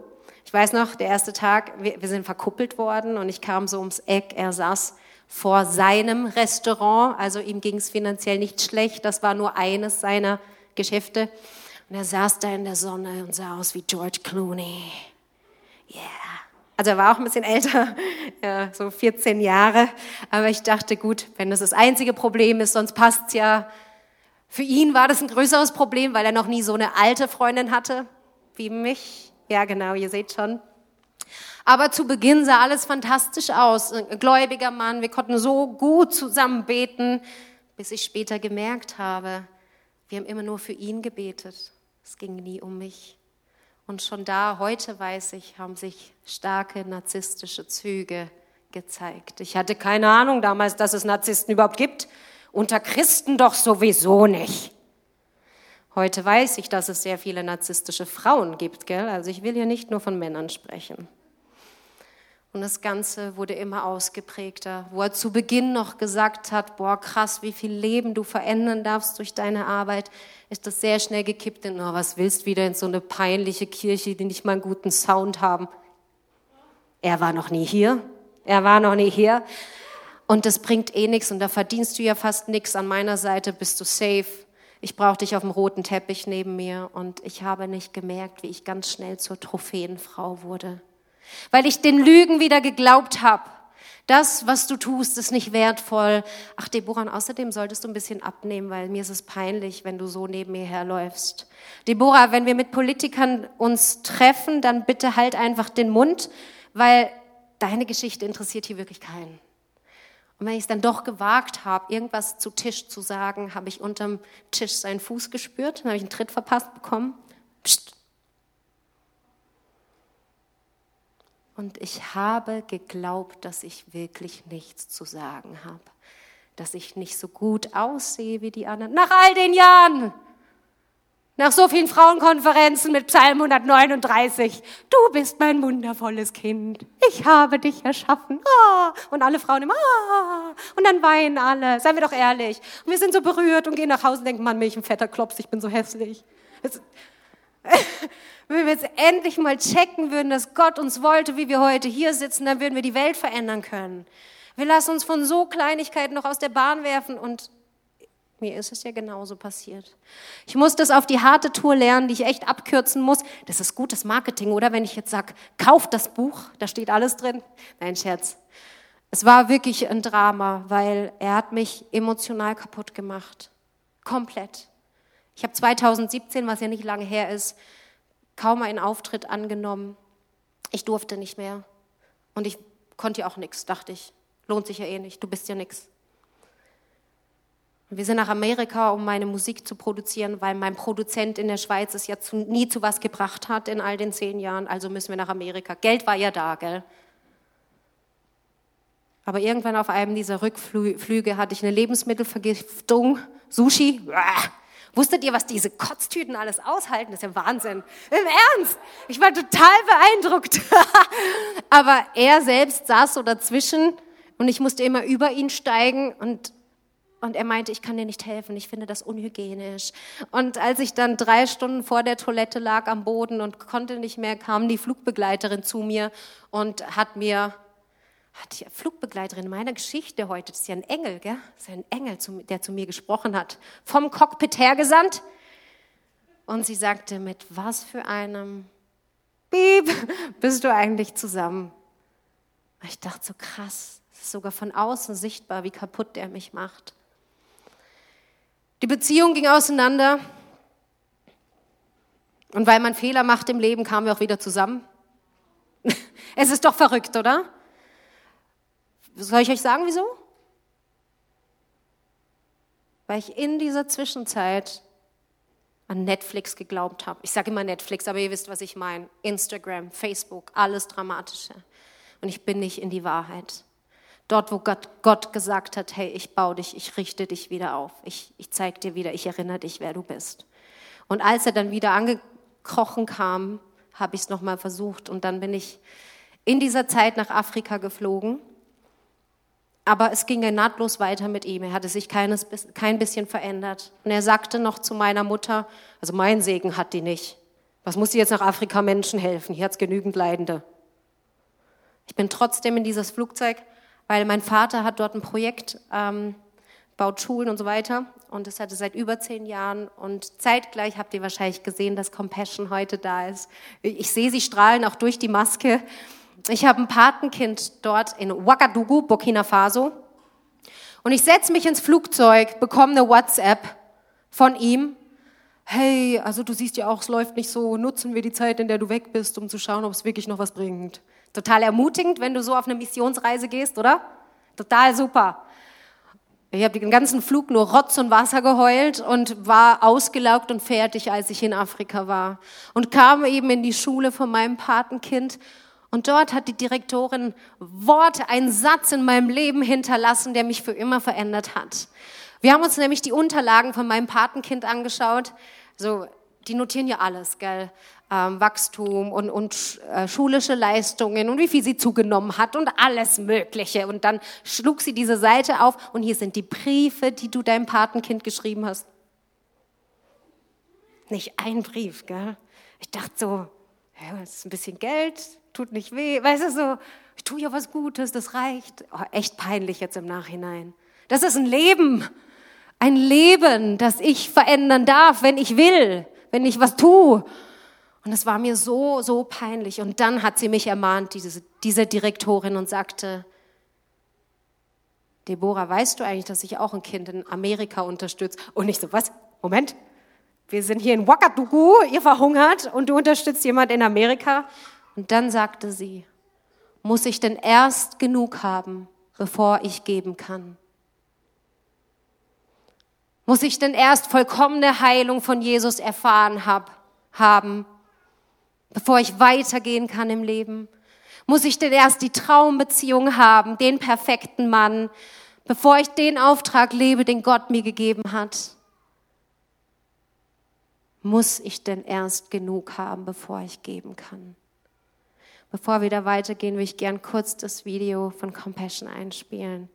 Ich weiß noch, der erste Tag, wir, wir sind verkuppelt worden und ich kam so ums Eck. Er saß vor seinem Restaurant. Also ihm ging es finanziell nicht schlecht. Das war nur eines seiner Geschäfte. Und er saß da in der Sonne und sah aus wie George Clooney. Yeah. Also er war auch ein bisschen älter, <laughs> ja, so 14 Jahre. Aber ich dachte, gut, wenn das das einzige Problem ist, sonst passt's ja. Für ihn war das ein größeres Problem, weil er noch nie so eine alte Freundin hatte wie mich. Ja, genau, ihr seht schon. Aber zu Beginn sah alles fantastisch aus. Ein gläubiger Mann, wir konnten so gut zusammen beten, bis ich später gemerkt habe, wir haben immer nur für ihn gebetet. Es ging nie um mich. Und schon da, heute weiß ich, haben sich starke narzisstische Züge gezeigt. Ich hatte keine Ahnung damals, dass es Narzissten überhaupt gibt. Unter Christen doch sowieso nicht. Heute weiß ich, dass es sehr viele narzisstische Frauen gibt, gell? Also ich will hier nicht nur von Männern sprechen. Und das Ganze wurde immer ausgeprägter, wo er zu Beginn noch gesagt hat, boah, krass, wie viel Leben du verändern darfst durch deine Arbeit, ist das sehr schnell gekippt in, oh, was willst wieder in so eine peinliche Kirche, die nicht mal einen guten Sound haben. Er war noch nie hier. Er war noch nie hier. Und das bringt eh nichts und da verdienst du ja fast nichts. An meiner Seite bist du safe. Ich brauche dich auf dem roten Teppich neben mir und ich habe nicht gemerkt, wie ich ganz schnell zur Trophäenfrau wurde weil ich den Lügen wieder geglaubt habe, Das, was du tust, ist nicht wertvoll. Ach, Deborah, und außerdem solltest du ein bisschen abnehmen, weil mir ist es peinlich, wenn du so neben mir herläufst. Deborah, wenn wir mit Politikern uns treffen, dann bitte halt einfach den Mund, weil deine Geschichte interessiert hier wirklich keinen. Und wenn ich es dann doch gewagt habe, irgendwas zu Tisch zu sagen, habe ich unterm Tisch seinen Fuß gespürt, dann habe ich einen Tritt verpasst bekommen. Psst. Und ich habe geglaubt, dass ich wirklich nichts zu sagen habe, dass ich nicht so gut aussehe wie die anderen. Nach all den Jahren, nach so vielen Frauenkonferenzen mit Psalm 139, du bist mein wundervolles Kind. Ich habe dich erschaffen. Ah. Und alle Frauen immer, ah. Und dann weinen alle. Seien wir doch ehrlich. Und wir sind so berührt und gehen nach Hause und denken, Mann, mich ein fetter Klops, ich bin so hässlich. <laughs> Wenn wir jetzt endlich mal checken würden, dass Gott uns wollte, wie wir heute hier sitzen, dann würden wir die Welt verändern können. Wir lassen uns von so Kleinigkeiten noch aus der Bahn werfen und mir ist es ja genauso passiert. Ich muss das auf die harte Tour lernen, die ich echt abkürzen muss. Das ist gutes Marketing, oder? Wenn ich jetzt sage, kauft das Buch, da steht alles drin. Nein, Scherz. Es war wirklich ein Drama, weil er hat mich emotional kaputt gemacht. Komplett. Ich habe 2017, was ja nicht lange her ist, kaum einen Auftritt angenommen. Ich durfte nicht mehr. Und ich konnte ja auch nichts, dachte ich. Lohnt sich ja eh nicht, du bist ja nichts. Wir sind nach Amerika, um meine Musik zu produzieren, weil mein Produzent in der Schweiz es ja zu, nie zu was gebracht hat in all den zehn Jahren. Also müssen wir nach Amerika. Geld war ja da, gell? Aber irgendwann auf einem dieser Rückflüge hatte ich eine Lebensmittelvergiftung, Sushi. Wusstet ihr, was diese Kotztüten alles aushalten? Das ist ja Wahnsinn. Im Ernst. Ich war total beeindruckt. <laughs> Aber er selbst saß so dazwischen und ich musste immer über ihn steigen und und er meinte, ich kann dir nicht helfen, ich finde das unhygienisch. Und als ich dann drei Stunden vor der Toilette lag am Boden und konnte nicht mehr, kam die Flugbegleiterin zu mir und hat mir hat die Flugbegleiterin meiner Geschichte heute, das ist ja ein Engel, gell? Das ist ein Engel, der zu mir gesprochen hat, vom Cockpit hergesandt. Und sie sagte, mit was für einem Piep bist du eigentlich zusammen? Ich dachte so krass, es ist sogar von außen sichtbar, wie kaputt der mich macht. Die Beziehung ging auseinander. Und weil man Fehler macht im Leben, kamen wir auch wieder zusammen. <laughs> Es ist doch verrückt, oder? Soll ich euch sagen, wieso? Weil ich in dieser Zwischenzeit an Netflix geglaubt habe. Ich sage immer Netflix, aber ihr wisst, was ich meine. Instagram, Facebook, alles Dramatische. Und ich bin nicht in die Wahrheit. Dort, wo Gott, Gott gesagt hat, hey, ich baue dich, ich richte dich wieder auf. Ich, ich zeige dir wieder, ich erinnere dich, wer du bist. Und als er dann wieder angekrochen kam, habe ich es nochmal versucht. Und dann bin ich in dieser Zeit nach Afrika geflogen aber es ging ja nahtlos weiter mit ihm. Er hatte sich keines, kein bisschen verändert. Und er sagte noch zu meiner Mutter, also mein Segen hat die nicht. Was muss sie jetzt nach Afrika Menschen helfen? Hier hat es genügend Leidende. Ich bin trotzdem in dieses Flugzeug, weil mein Vater hat dort ein Projekt, ähm, baut Schulen und so weiter. Und das hatte seit über zehn Jahren. Und zeitgleich habt ihr wahrscheinlich gesehen, dass Compassion heute da ist. Ich sehe sie strahlen auch durch die Maske. Ich habe ein Patenkind dort in Ouagadougou, Burkina Faso. Und ich setze mich ins Flugzeug, bekomme eine WhatsApp von ihm. Hey, also du siehst ja auch, es läuft nicht so. Nutzen wir die Zeit, in der du weg bist, um zu schauen, ob es wirklich noch was bringt. Total ermutigend, wenn du so auf eine Missionsreise gehst, oder? Total super. Ich habe den ganzen Flug nur Rotz und Wasser geheult und war ausgelaugt und fertig, als ich in Afrika war. Und kam eben in die Schule von meinem Patenkind und dort hat die Direktorin Worte, einen Satz in meinem Leben hinterlassen, der mich für immer verändert hat. Wir haben uns nämlich die Unterlagen von meinem Patenkind angeschaut. So, die notieren ja alles, gell? Ähm, Wachstum und, und äh, schulische Leistungen und wie viel sie zugenommen hat und alles Mögliche. Und dann schlug sie diese Seite auf und hier sind die Briefe, die du deinem Patenkind geschrieben hast. Nicht ein Brief, gell? Ich dachte so, ja, das ist ein bisschen Geld, tut nicht weh. Weißt du, so, ich tue ja was Gutes, das reicht. Oh, echt peinlich jetzt im Nachhinein. Das ist ein Leben. Ein Leben, das ich verändern darf, wenn ich will, wenn ich was tue. Und es war mir so, so peinlich. Und dann hat sie mich ermahnt, diese, diese Direktorin, und sagte, Deborah, weißt du eigentlich, dass ich auch ein Kind in Amerika unterstütze? Und ich so, was? Moment, wir sind hier in Ouagadougou, ihr verhungert und du unterstützt jemand in Amerika? Und dann sagte sie, muss ich denn erst genug haben, bevor ich geben kann? Muss ich denn erst vollkommene Heilung von Jesus erfahren hab, haben, bevor ich weitergehen kann im Leben? Muss ich denn erst die Traumbeziehung haben, den perfekten Mann, bevor ich den Auftrag lebe, den Gott mir gegeben hat? Muss ich denn erst genug haben, bevor ich geben kann? Bevor wir da weitergehen, will ich gern kurz das Video von Compassion einspielen.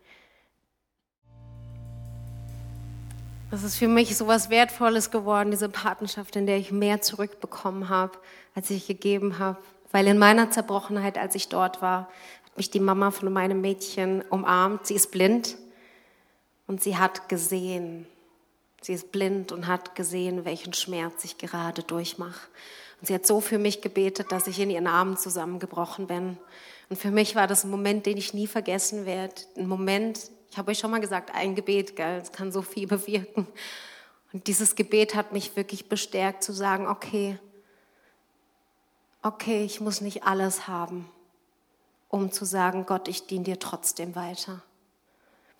Das ist für mich so was Wertvolles geworden, diese Partnerschaft, in der ich mehr zurückbekommen habe, als ich gegeben habe. Weil in meiner Zerbrochenheit, als ich dort war, hat mich die Mama von meinem Mädchen umarmt. Sie ist blind und sie hat gesehen. Sie ist blind und hat gesehen, welchen Schmerz ich gerade durchmache. Und sie hat so für mich gebetet, dass ich in ihren Armen zusammengebrochen bin. Und für mich war das ein Moment, den ich nie vergessen werde. Ein Moment, ich habe euch schon mal gesagt, ein Gebet, gell, es kann so viel <laughs> bewirken. Und dieses Gebet hat mich wirklich bestärkt zu sagen, okay, okay, ich muss nicht alles haben, um zu sagen, Gott, ich diene dir trotzdem weiter.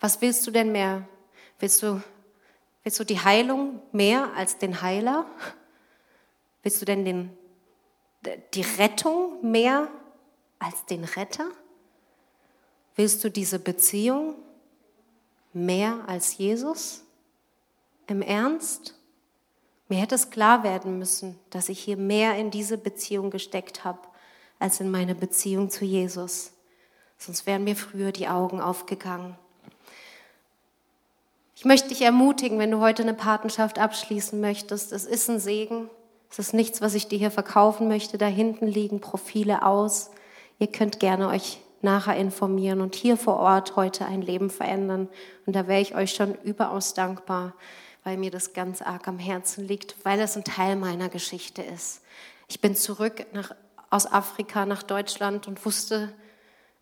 Was willst du denn mehr? Willst du, willst du die Heilung mehr als den Heiler? Willst du denn den, die Rettung mehr als den Retter? Willst du diese Beziehung mehr als Jesus? Im Ernst? Mir hätte es klar werden müssen, dass ich hier mehr in diese Beziehung gesteckt habe, als in meine Beziehung zu Jesus. Sonst wären mir früher die Augen aufgegangen. Ich möchte dich ermutigen, wenn du heute eine Partnerschaft abschließen möchtest. Es ist ein Segen. Es ist nichts, was ich dir hier verkaufen möchte. Da hinten liegen Profile aus. Ihr könnt gerne euch nachher informieren und hier vor Ort heute ein Leben verändern. Und da wäre ich euch schon überaus dankbar, weil mir das ganz arg am Herzen liegt, weil es ein Teil meiner Geschichte ist. Ich bin zurück nach, aus Afrika nach Deutschland und wusste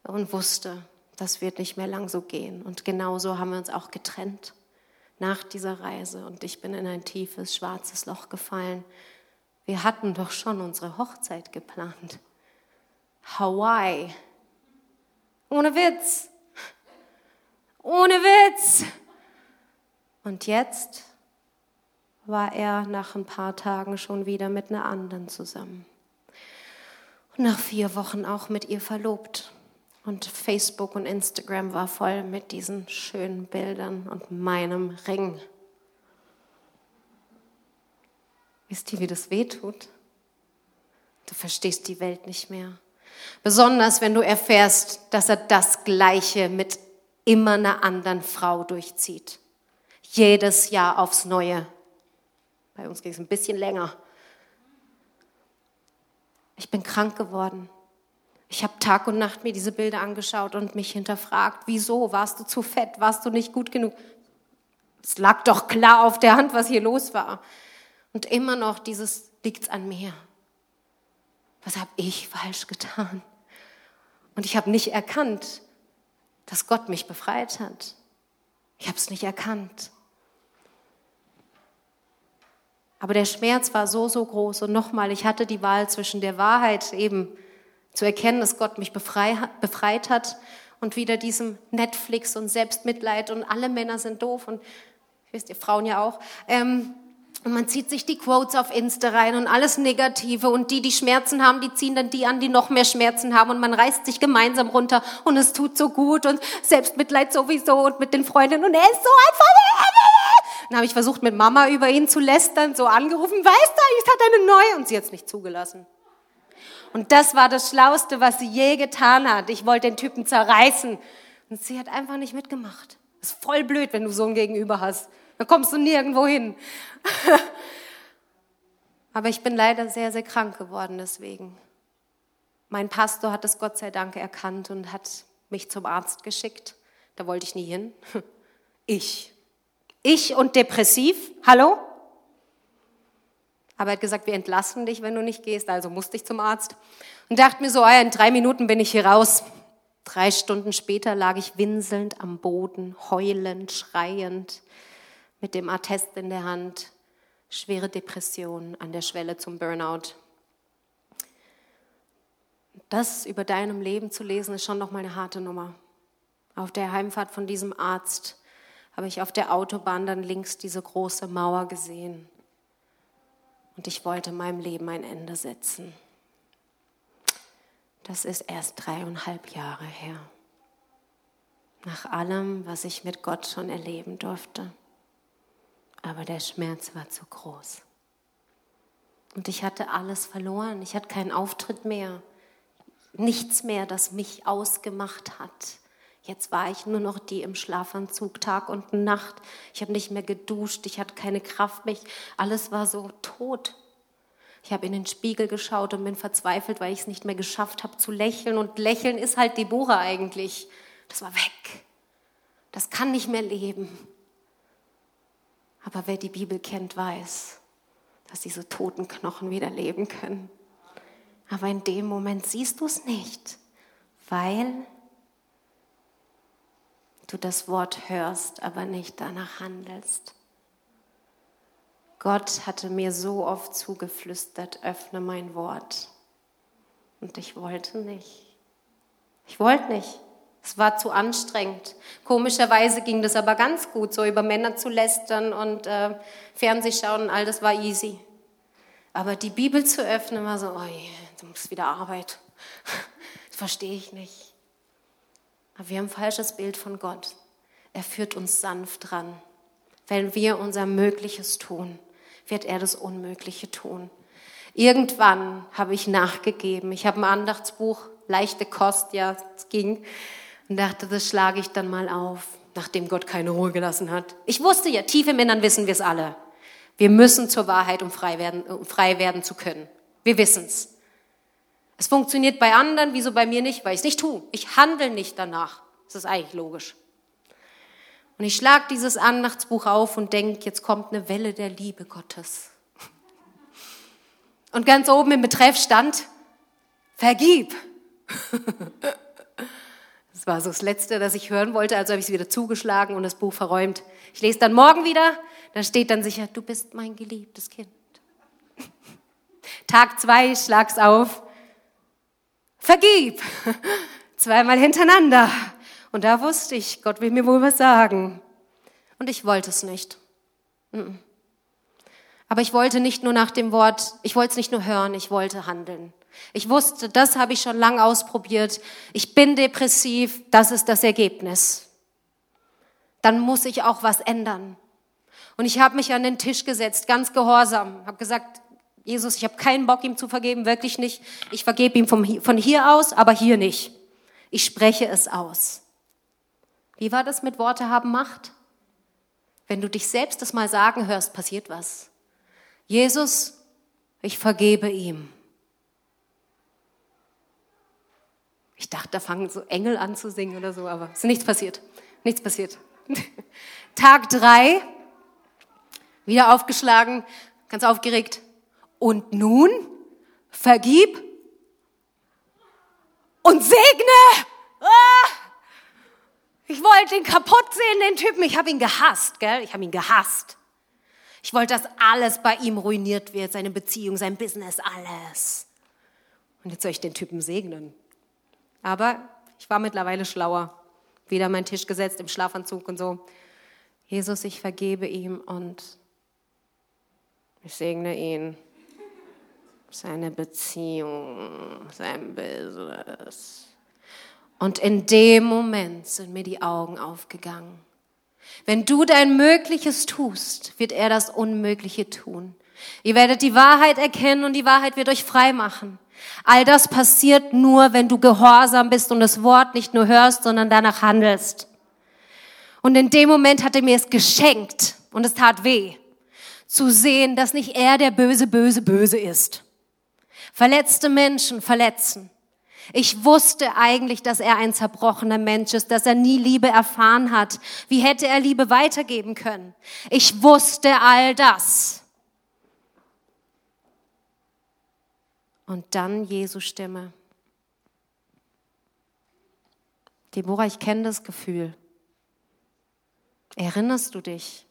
und wusste, das wird nicht mehr lang so gehen. Und genauso haben wir uns auch getrennt nach dieser Reise. Und ich bin in ein tiefes, schwarzes Loch gefallen. Wir hatten doch schon unsere Hochzeit geplant. Hawaii ohne Witz. Ohne Witz. Und jetzt war er nach ein paar Tagen schon wieder mit einer anderen zusammen. Und nach vier Wochen auch mit ihr verlobt. Und Facebook und Instagram war voll mit diesen schönen Bildern und meinem Ring. Wisst ihr, wie das weh tut? Du verstehst die Welt nicht mehr. Besonders wenn du erfährst, dass er das Gleiche mit immer einer anderen Frau durchzieht. Jedes Jahr aufs Neue. Bei uns ging es ein bisschen länger. Ich bin krank geworden. Ich habe Tag und Nacht mir diese Bilder angeschaut und mich hinterfragt, wieso? Warst du zu fett? Warst du nicht gut genug? Es lag doch klar auf der Hand, was hier los war. Und immer noch dieses liegt's an mir. Was habe ich falsch getan? Und ich habe nicht erkannt, dass Gott mich befreit hat. Ich habe es nicht erkannt. Aber der Schmerz war so, so groß. Und nochmal, ich hatte die Wahl zwischen der Wahrheit eben zu erkennen, dass Gott mich befreit hat und wieder diesem Netflix und Selbstmitleid und alle Männer sind doof und wisst ihr Frauen ja auch. Ähm, und man zieht sich die Quotes auf Insta rein und alles Negative. Und die, die Schmerzen haben, die ziehen dann die an, die noch mehr Schmerzen haben. Und man reißt sich gemeinsam runter. Und es tut so gut. Und Selbstmitleid sowieso. Und mit den Freundinnen. Und er ist so einfach. Dann habe ich versucht, mit Mama über ihn zu lästern. So angerufen. Weißt du, ich hatte eine neue. Und sie hat es nicht zugelassen. Und das war das Schlauste, was sie je getan hat. Ich wollte den Typen zerreißen. Und sie hat einfach nicht mitgemacht. Ist voll blöd, wenn du so ein Gegenüber hast. Da kommst du nirgendwo hin. <laughs> Aber ich bin leider sehr, sehr krank geworden deswegen. Mein Pastor hat es Gott sei Dank erkannt und hat mich zum Arzt geschickt. Da wollte ich nie hin. <laughs> Ich. Ich und depressiv. Hallo? Aber er hat gesagt, wir entlassen dich, wenn du nicht gehst. Also musste ich zum Arzt. Und dachte mir so, ja, in drei Minuten bin ich hier raus. Drei Stunden später lag ich winselnd am Boden, heulend, schreiend, mit dem Attest in der Hand, schwere Depression an der Schwelle zum Burnout. Das über deinem Leben zu lesen, ist schon noch mal eine harte Nummer. Auf der Heimfahrt von diesem Arzt habe ich auf der Autobahn dann links diese große Mauer gesehen. Und ich wollte meinem Leben ein Ende setzen. Das ist erst dreieinhalb Jahre her. Nach allem, was ich mit Gott schon erleben durfte. Aber der Schmerz war zu groß. Und ich hatte alles verloren. Ich hatte keinen Auftritt mehr. Nichts mehr, das mich ausgemacht hat. Jetzt war ich nur noch die im Schlafanzug Tag und Nacht. Ich habe nicht mehr geduscht, ich hatte keine Kraft mehr. Alles war so tot. Ich habe in den Spiegel geschaut und bin verzweifelt, weil ich es nicht mehr geschafft habe zu lächeln. Und lächeln ist halt Deborah eigentlich. Das war weg. Das kann nicht mehr leben. Aber wer die Bibel kennt, weiß, dass diese toten Knochen wieder leben können. Aber in dem Moment siehst du es nicht, weil du das Wort hörst, aber nicht danach handelst. Gott hatte mir so oft zugeflüstert, öffne mein Wort. Und ich wollte nicht. Ich wollte nicht. Es war zu anstrengend. Komischerweise ging das aber ganz gut, so über Männer zu lästern und äh, Fernsehschauen all das war easy. Aber die Bibel zu öffnen war so, oh je, du musst wieder Arbeit. Das <laughs> verstehe ich nicht. Aber wir haben ein falsches Bild von Gott. Er führt uns sanft ran. Wenn wir unser Mögliches tun, wird er das Unmögliche tun. Irgendwann habe ich nachgegeben. Ich habe ein Andachtsbuch, leichte Kost, ja, es ging, und dachte, das schlage ich dann mal auf, nachdem Gott keine Ruhe gelassen hat. Ich wusste ja, tief im Innern wissen wir es alle. Wir müssen zur Wahrheit, um frei werden, um frei werden zu können. Wir wissen's. Es funktioniert bei anderen, wieso bei mir nicht? Weil ich es nicht tue. Ich handle nicht danach. Das ist eigentlich logisch. Und ich schlage dieses Andachtsbuch auf und denke, jetzt kommt eine Welle der Liebe Gottes. Und ganz oben im Betreff stand, vergib. <laughs> Das war so das Letzte, das ich hören wollte, also habe ich es wieder zugeschlagen und das Buch verräumt. Ich lese dann morgen wieder, da steht dann sicher, du bist mein geliebtes Kind. Tag zwei, schlag's auf, vergib. Zweimal hintereinander. Und da wusste ich, Gott will mir wohl was sagen. Und ich wollte es nicht. Aber ich wollte nicht nur nach dem Wort, ich wollte es nicht nur hören, ich wollte handeln. Ich wusste, das habe ich schon lange ausprobiert. Ich bin depressiv, das ist das Ergebnis. Dann muss ich auch was ändern. Und ich habe mich an den Tisch gesetzt, ganz gehorsam, habe gesagt, Jesus, ich habe keinen Bock, ihm zu vergeben, wirklich nicht. Ich vergebe ihm vom, von hier aus, aber hier nicht. Ich spreche es aus. Wie war das mit Worte haben Macht? Wenn du dich selbst das mal sagen hörst, passiert was. Jesus, ich vergebe ihm. Ich dachte, da fangen so Engel an zu singen oder so, aber es ist nichts passiert. Nichts passiert. <laughs> Tag drei, wieder aufgeschlagen, ganz aufgeregt. Und nun vergib und segne. Ah! Ich wollte ihn kaputt sehen, den Typen. Ich habe ihn gehasst, gell? Ich habe ihn gehasst. Ich wollte, dass alles bei ihm ruiniert wird, seine Beziehung, sein Business, alles. Und jetzt soll ich den Typen segnen. Aber ich war mittlerweile schlauer. Wieder an meinen Tisch gesetzt im Schlafanzug und so. Jesus, ich vergebe ihm und ich segne ihn. Seine Beziehung, sein Business. Und in dem Moment sind mir die Augen aufgegangen. Wenn du dein Mögliches tust, wird er das Unmögliche tun. Ihr werdet die Wahrheit erkennen und die Wahrheit wird euch frei machen. All das passiert nur, wenn du gehorsam bist und das Wort nicht nur hörst, sondern danach handelst. Und in dem Moment hat er mir es geschenkt und es tat weh, zu sehen, dass nicht er der böse, böse, böse ist. Verletzte Menschen verletzen. Ich wusste eigentlich, dass er ein zerbrochener Mensch ist, dass er nie Liebe erfahren hat. Wie hätte er Liebe weitergeben können? Ich wusste all das. Und dann Jesu Stimme. Deborah, ich kenne das Gefühl. Erinnerst du dich?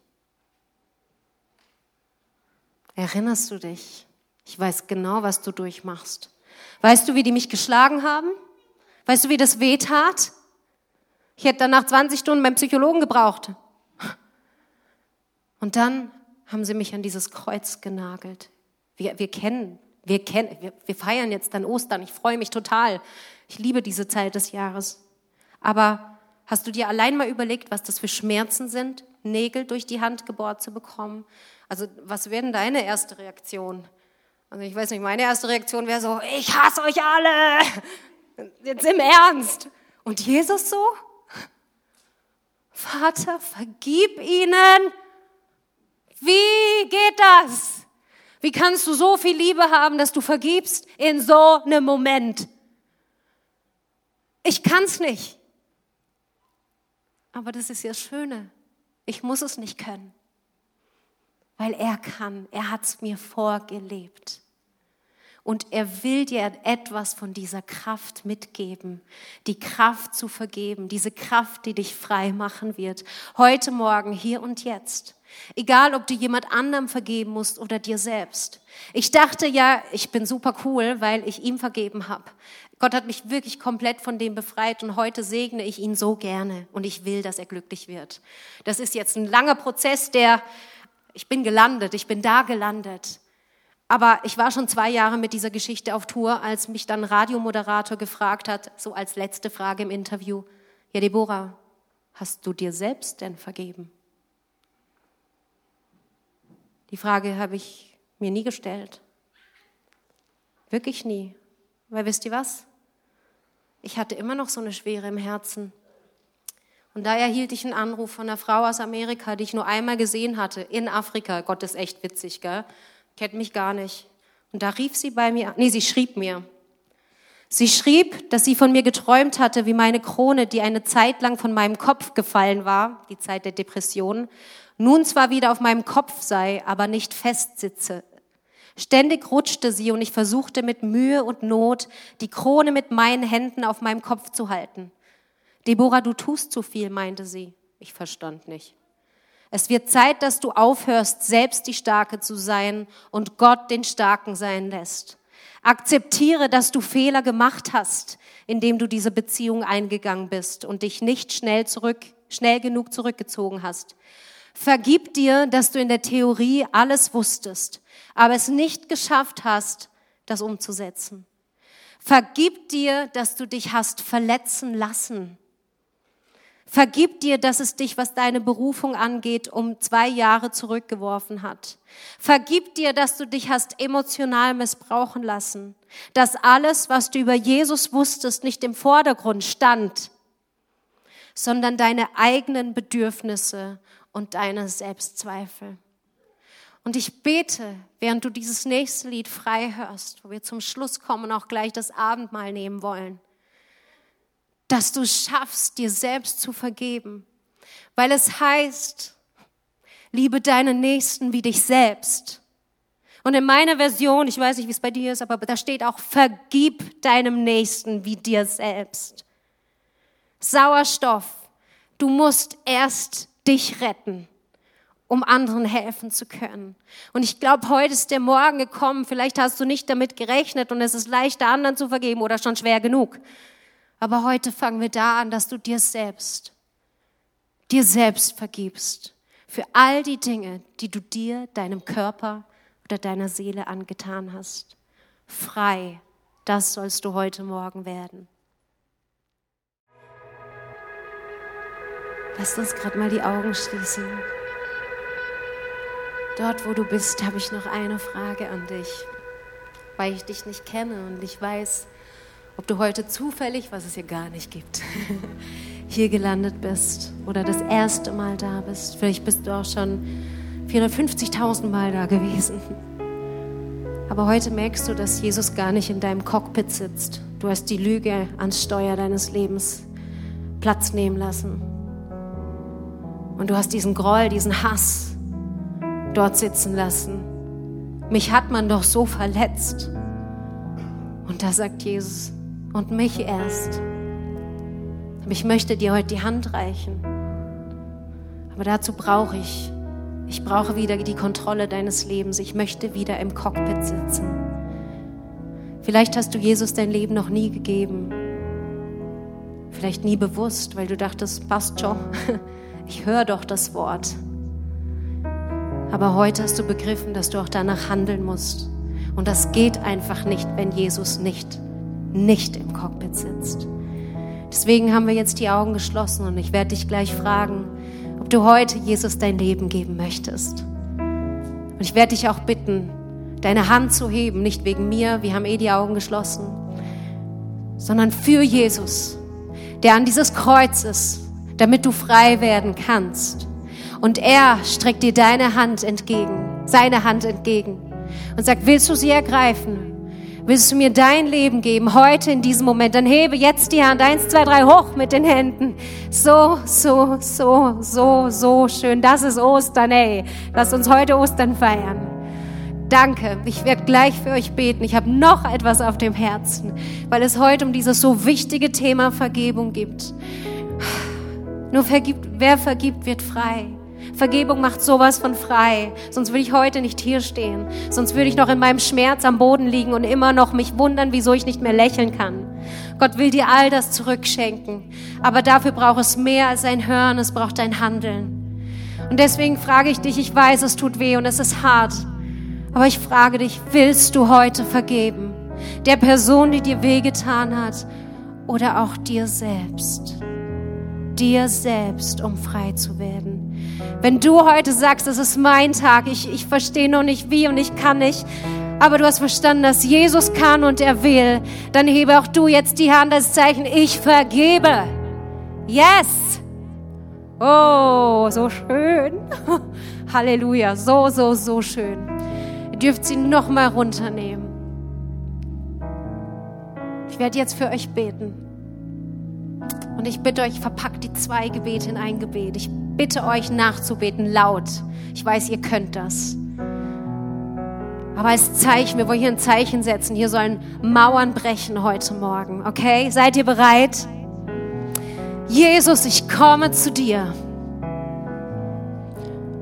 Erinnerst du dich? Ich weiß genau, was du durchmachst. Weißt du, wie die mich geschlagen haben? Weißt du, wie das weh tat? Ich hätte danach 20 Stunden beim Psychologen gebraucht. Und dann haben sie mich an dieses Kreuz genagelt. Wir, wir kennen, wir kennen, wir, wir feiern jetzt dann Ostern. Ich freue mich total. Ich liebe diese Zeit des Jahres. Aber hast du dir allein mal überlegt, was das für Schmerzen sind, Nägel durch die Hand gebohrt zu bekommen? Also was wäre denn deine erste Reaktion? Also ich weiß nicht, meine erste Reaktion wäre so, ich hasse euch alle. Jetzt im Ernst. Und Jesus so? Vater, vergib ihnen. Wie geht das? Wie kannst du so viel Liebe haben, dass du vergibst in so einem Moment? Ich kann's nicht. Aber das ist ja das Schöne. Ich muss es nicht können, weil er kann. Er hat's mir vorgelebt. Und er will dir etwas von dieser Kraft mitgeben, die Kraft zu vergeben, diese Kraft, die dich frei machen wird, heute Morgen, hier und jetzt. Egal, ob du jemand anderem vergeben musst oder dir selbst. Ich dachte ja, ich bin super cool, weil ich ihm vergeben habe. Gott hat mich wirklich komplett von dem befreit und heute segne ich ihn so gerne und ich will, dass er glücklich wird. Das ist jetzt ein langer Prozess, der, ich bin gelandet, ich bin da gelandet. Aber ich war schon zwei Jahre mit dieser Geschichte auf Tour, als mich dann Radiomoderator gefragt hat, so als letzte Frage im Interview, ja Deborah, hast du dir selbst denn vergeben? Die Frage habe ich mir nie gestellt. Wirklich nie. Weil wisst ihr was? Ich hatte immer noch so eine Schwere im Herzen. Und da erhielt ich einen Anruf von einer Frau aus Amerika, die ich nur einmal gesehen hatte, in Afrika. Gott ist echt witzig, gell? Kennt mich gar nicht. Und da rief sie bei mir, nee, sie schrieb mir. Sie schrieb, dass sie von mir geträumt hatte, wie meine Krone, die eine Zeit lang von meinem Kopf gefallen war, die Zeit der Depression, nun zwar wieder auf meinem Kopf sei, aber nicht festsitze, Ständig rutschte sie und ich versuchte mit Mühe und Not, die Krone mit meinen Händen auf meinem Kopf zu halten. Deborah, du tust zu viel, meinte sie. Ich verstand nicht. Es wird Zeit, dass du aufhörst, selbst die Starke zu sein und Gott den Starken sein lässt. Akzeptiere, dass du Fehler gemacht hast, indem du diese Beziehung eingegangen bist und dich nicht schnell zurück, schnell genug zurückgezogen hast. Vergib dir, dass du in der Theorie alles wusstest, aber es nicht geschafft hast, das umzusetzen. Vergib dir, dass du dich hast verletzen lassen. Vergib dir, dass es dich, was deine Berufung angeht, um zwei Jahre zurückgeworfen hat. Vergib dir, dass du dich hast emotional missbrauchen lassen. Dass alles, was du über Jesus wusstest, nicht im Vordergrund stand, sondern deine eigenen Bedürfnisse und deine Selbstzweifel. Und ich bete, während du dieses nächste Lied frei hörst, wo wir zum Schluss kommen und auch gleich das Abendmahl nehmen wollen, dass du schaffst, dir selbst zu vergeben. Weil es heißt, liebe deinen Nächsten wie dich selbst. Und in meiner Version, ich weiß nicht, wie es bei dir ist, aber da steht auch, vergib deinem Nächsten wie dir selbst. Sauerstoff. Du musst erst dich retten, um anderen helfen zu können. Und ich glaube, heute ist der Morgen gekommen. Vielleicht hast du nicht damit gerechnet und es ist leichter, anderen zu vergeben oder schon schwer genug. Aber heute fangen wir da an, dass du dir selbst, dir selbst vergibst. Für all die Dinge, die du dir, deinem Körper oder deiner Seele angetan hast. Frei, das sollst du heute Morgen werden. Lass uns gerade mal die Augen schließen. Dort, wo du bist, habe ich noch eine Frage an dich, weil ich dich nicht kenne und ich weiß, ob du heute zufällig, was es hier gar nicht gibt, <laughs> hier gelandet bist oder das erste Mal da bist. Vielleicht bist du auch schon 450.000 Mal da gewesen. Aber heute merkst du, dass Jesus gar nicht in deinem Cockpit sitzt. Du hast die Lüge ans Steuer deines Lebens Platz nehmen lassen. Und du hast diesen Groll, diesen Hass dort sitzen lassen. Mich hat man doch so verletzt. Und da sagt Jesus, und mich erst. Und ich möchte dir heute die Hand reichen. Aber dazu brauche ich, ich brauche wieder die Kontrolle deines Lebens. Ich möchte wieder im Cockpit sitzen. Vielleicht hast du Jesus dein Leben noch nie gegeben. Vielleicht nie bewusst, weil du dachtest, passt <laughs> schon, ich höre doch das Wort. Aber heute hast du begriffen, dass du auch danach handeln musst. Und das geht einfach nicht, wenn Jesus nicht, nicht im Cockpit sitzt. Deswegen haben wir jetzt die Augen geschlossen und ich werde dich gleich fragen, ob du heute Jesus dein Leben geben möchtest. Und ich werde dich auch bitten, deine Hand zu heben, nicht wegen mir, wir haben eh die Augen geschlossen, sondern für Jesus, der an dieses Kreuz ist, damit du frei werden kannst. Und er streckt dir deine Hand entgegen, seine Hand entgegen und sagt, willst du sie ergreifen? Willst du mir dein Leben geben, heute in diesem Moment? Dann hebe jetzt die Hand, eins, zwei, drei, hoch mit den Händen. So, so, so, so, so schön. Das ist Ostern, ey. Lass uns heute Ostern feiern. Danke. Ich werde gleich für euch beten. Ich habe noch etwas auf dem Herzen, weil es heute um dieses so wichtige Thema Vergebung gibt. Nur vergibt, wer vergibt, wird frei. Vergebung macht sowas von frei. Sonst würde ich heute nicht hier stehen. Sonst würde ich noch in meinem Schmerz am Boden liegen und immer noch mich wundern, wieso ich nicht mehr lächeln kann. Gott will dir all das zurückschenken. Aber dafür braucht es mehr als ein Hören, es braucht ein Handeln. Und deswegen frage ich dich, ich weiß, es tut weh und es ist hart. Aber ich frage dich, willst du heute vergeben? Der Person, die dir wehgetan hat oder auch dir selbst? Dir selbst, um frei zu werden. Wenn du heute sagst, es ist mein Tag, ich, ich verstehe noch nicht wie und ich kann nicht, aber du hast verstanden, dass Jesus kann und er will, dann hebe auch du jetzt die Hand als Zeichen, ich vergebe. Yes! Oh, so schön. <laughs> Halleluja, so, so, so schön. Ihr dürft sie nochmal runternehmen. Ich werde jetzt für euch beten. Und ich bitte euch, verpackt die zwei Gebete in ein Gebet. Ich bitte euch nachzubeten, laut. Ich weiß, ihr könnt das. Aber als Zeichen, wir wollen hier ein Zeichen setzen. Hier sollen Mauern brechen heute Morgen. Okay? Seid ihr bereit? Jesus, ich komme zu dir.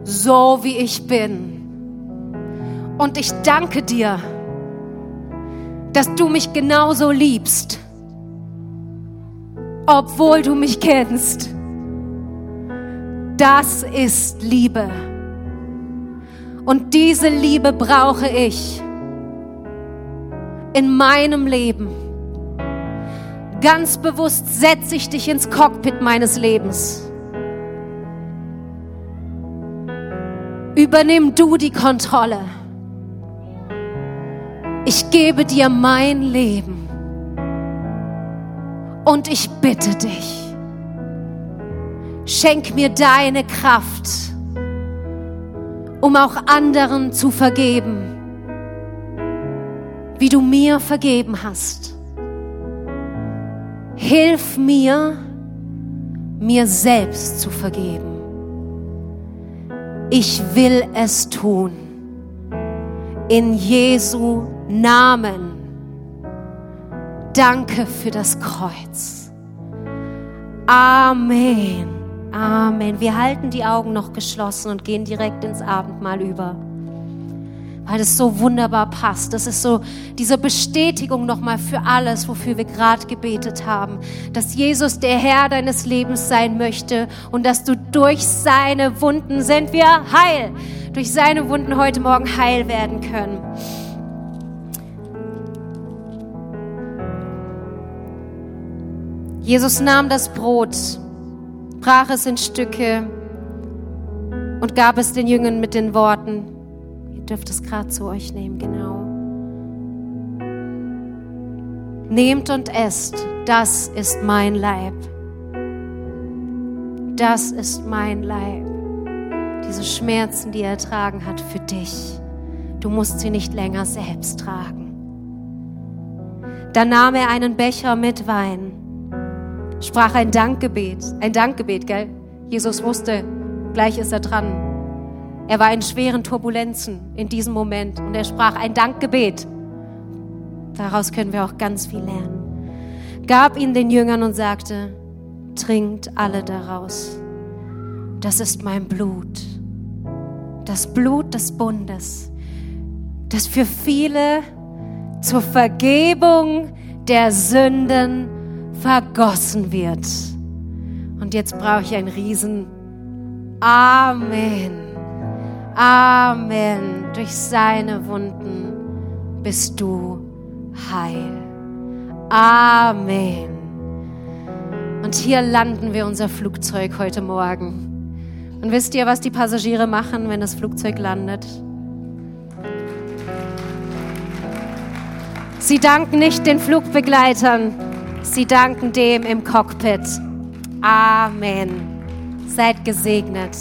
So wie ich bin. Und ich danke dir, dass du mich genauso liebst obwohl du mich kennst. Das ist Liebe. Und diese Liebe brauche ich in meinem Leben. Ganz bewusst setze ich dich ins Cockpit meines Lebens. Übernimm du die Kontrolle. Ich gebe dir mein Leben. Und ich bitte dich, schenk mir deine Kraft, um auch anderen zu vergeben, wie du mir vergeben hast. Hilf mir, mir selbst zu vergeben. Ich will es tun. In Jesu Namen. Danke für das Kreuz. Amen. Amen. Wir halten die Augen noch geschlossen und gehen direkt ins Abendmahl über. Weil es so wunderbar passt. Das ist so diese Bestätigung nochmal für alles, wofür wir gerade gebetet haben. Dass Jesus der Herr deines Lebens sein möchte und dass du durch seine Wunden sind wir heil. Durch seine Wunden heute Morgen heil werden können. Jesus nahm das Brot, brach es in Stücke und gab es den Jüngern mit den Worten, ihr dürft es gerade zu euch nehmen, genau. Nehmt und esst, das ist mein Leib. Das ist mein Leib. Diese Schmerzen, die er ertragen hat für dich. Du musst sie nicht länger selbst tragen. Dann nahm er einen Becher mit Wein sprach ein Dankgebet. Ein Dankgebet, gell? Jesus wusste, gleich ist er dran. Er war in schweren Turbulenzen in diesem Moment und er sprach ein Dankgebet. Daraus können wir auch ganz viel lernen. Gab ihn den Jüngern und sagte, trinkt alle daraus. Das ist mein Blut, das Blut des Bundes, das für viele zur Vergebung der Sünden vergossen wird. Und jetzt brauche ich ein Riesen Amen. Amen. Durch seine Wunden bist du heil. Amen. Und hier landen wir unser Flugzeug heute Morgen. Und wisst ihr, was die Passagiere machen, wenn das Flugzeug landet? Sie danken nicht den Flugbegleitern, sie danken dem im Cockpit. Amen. Seid gesegnet.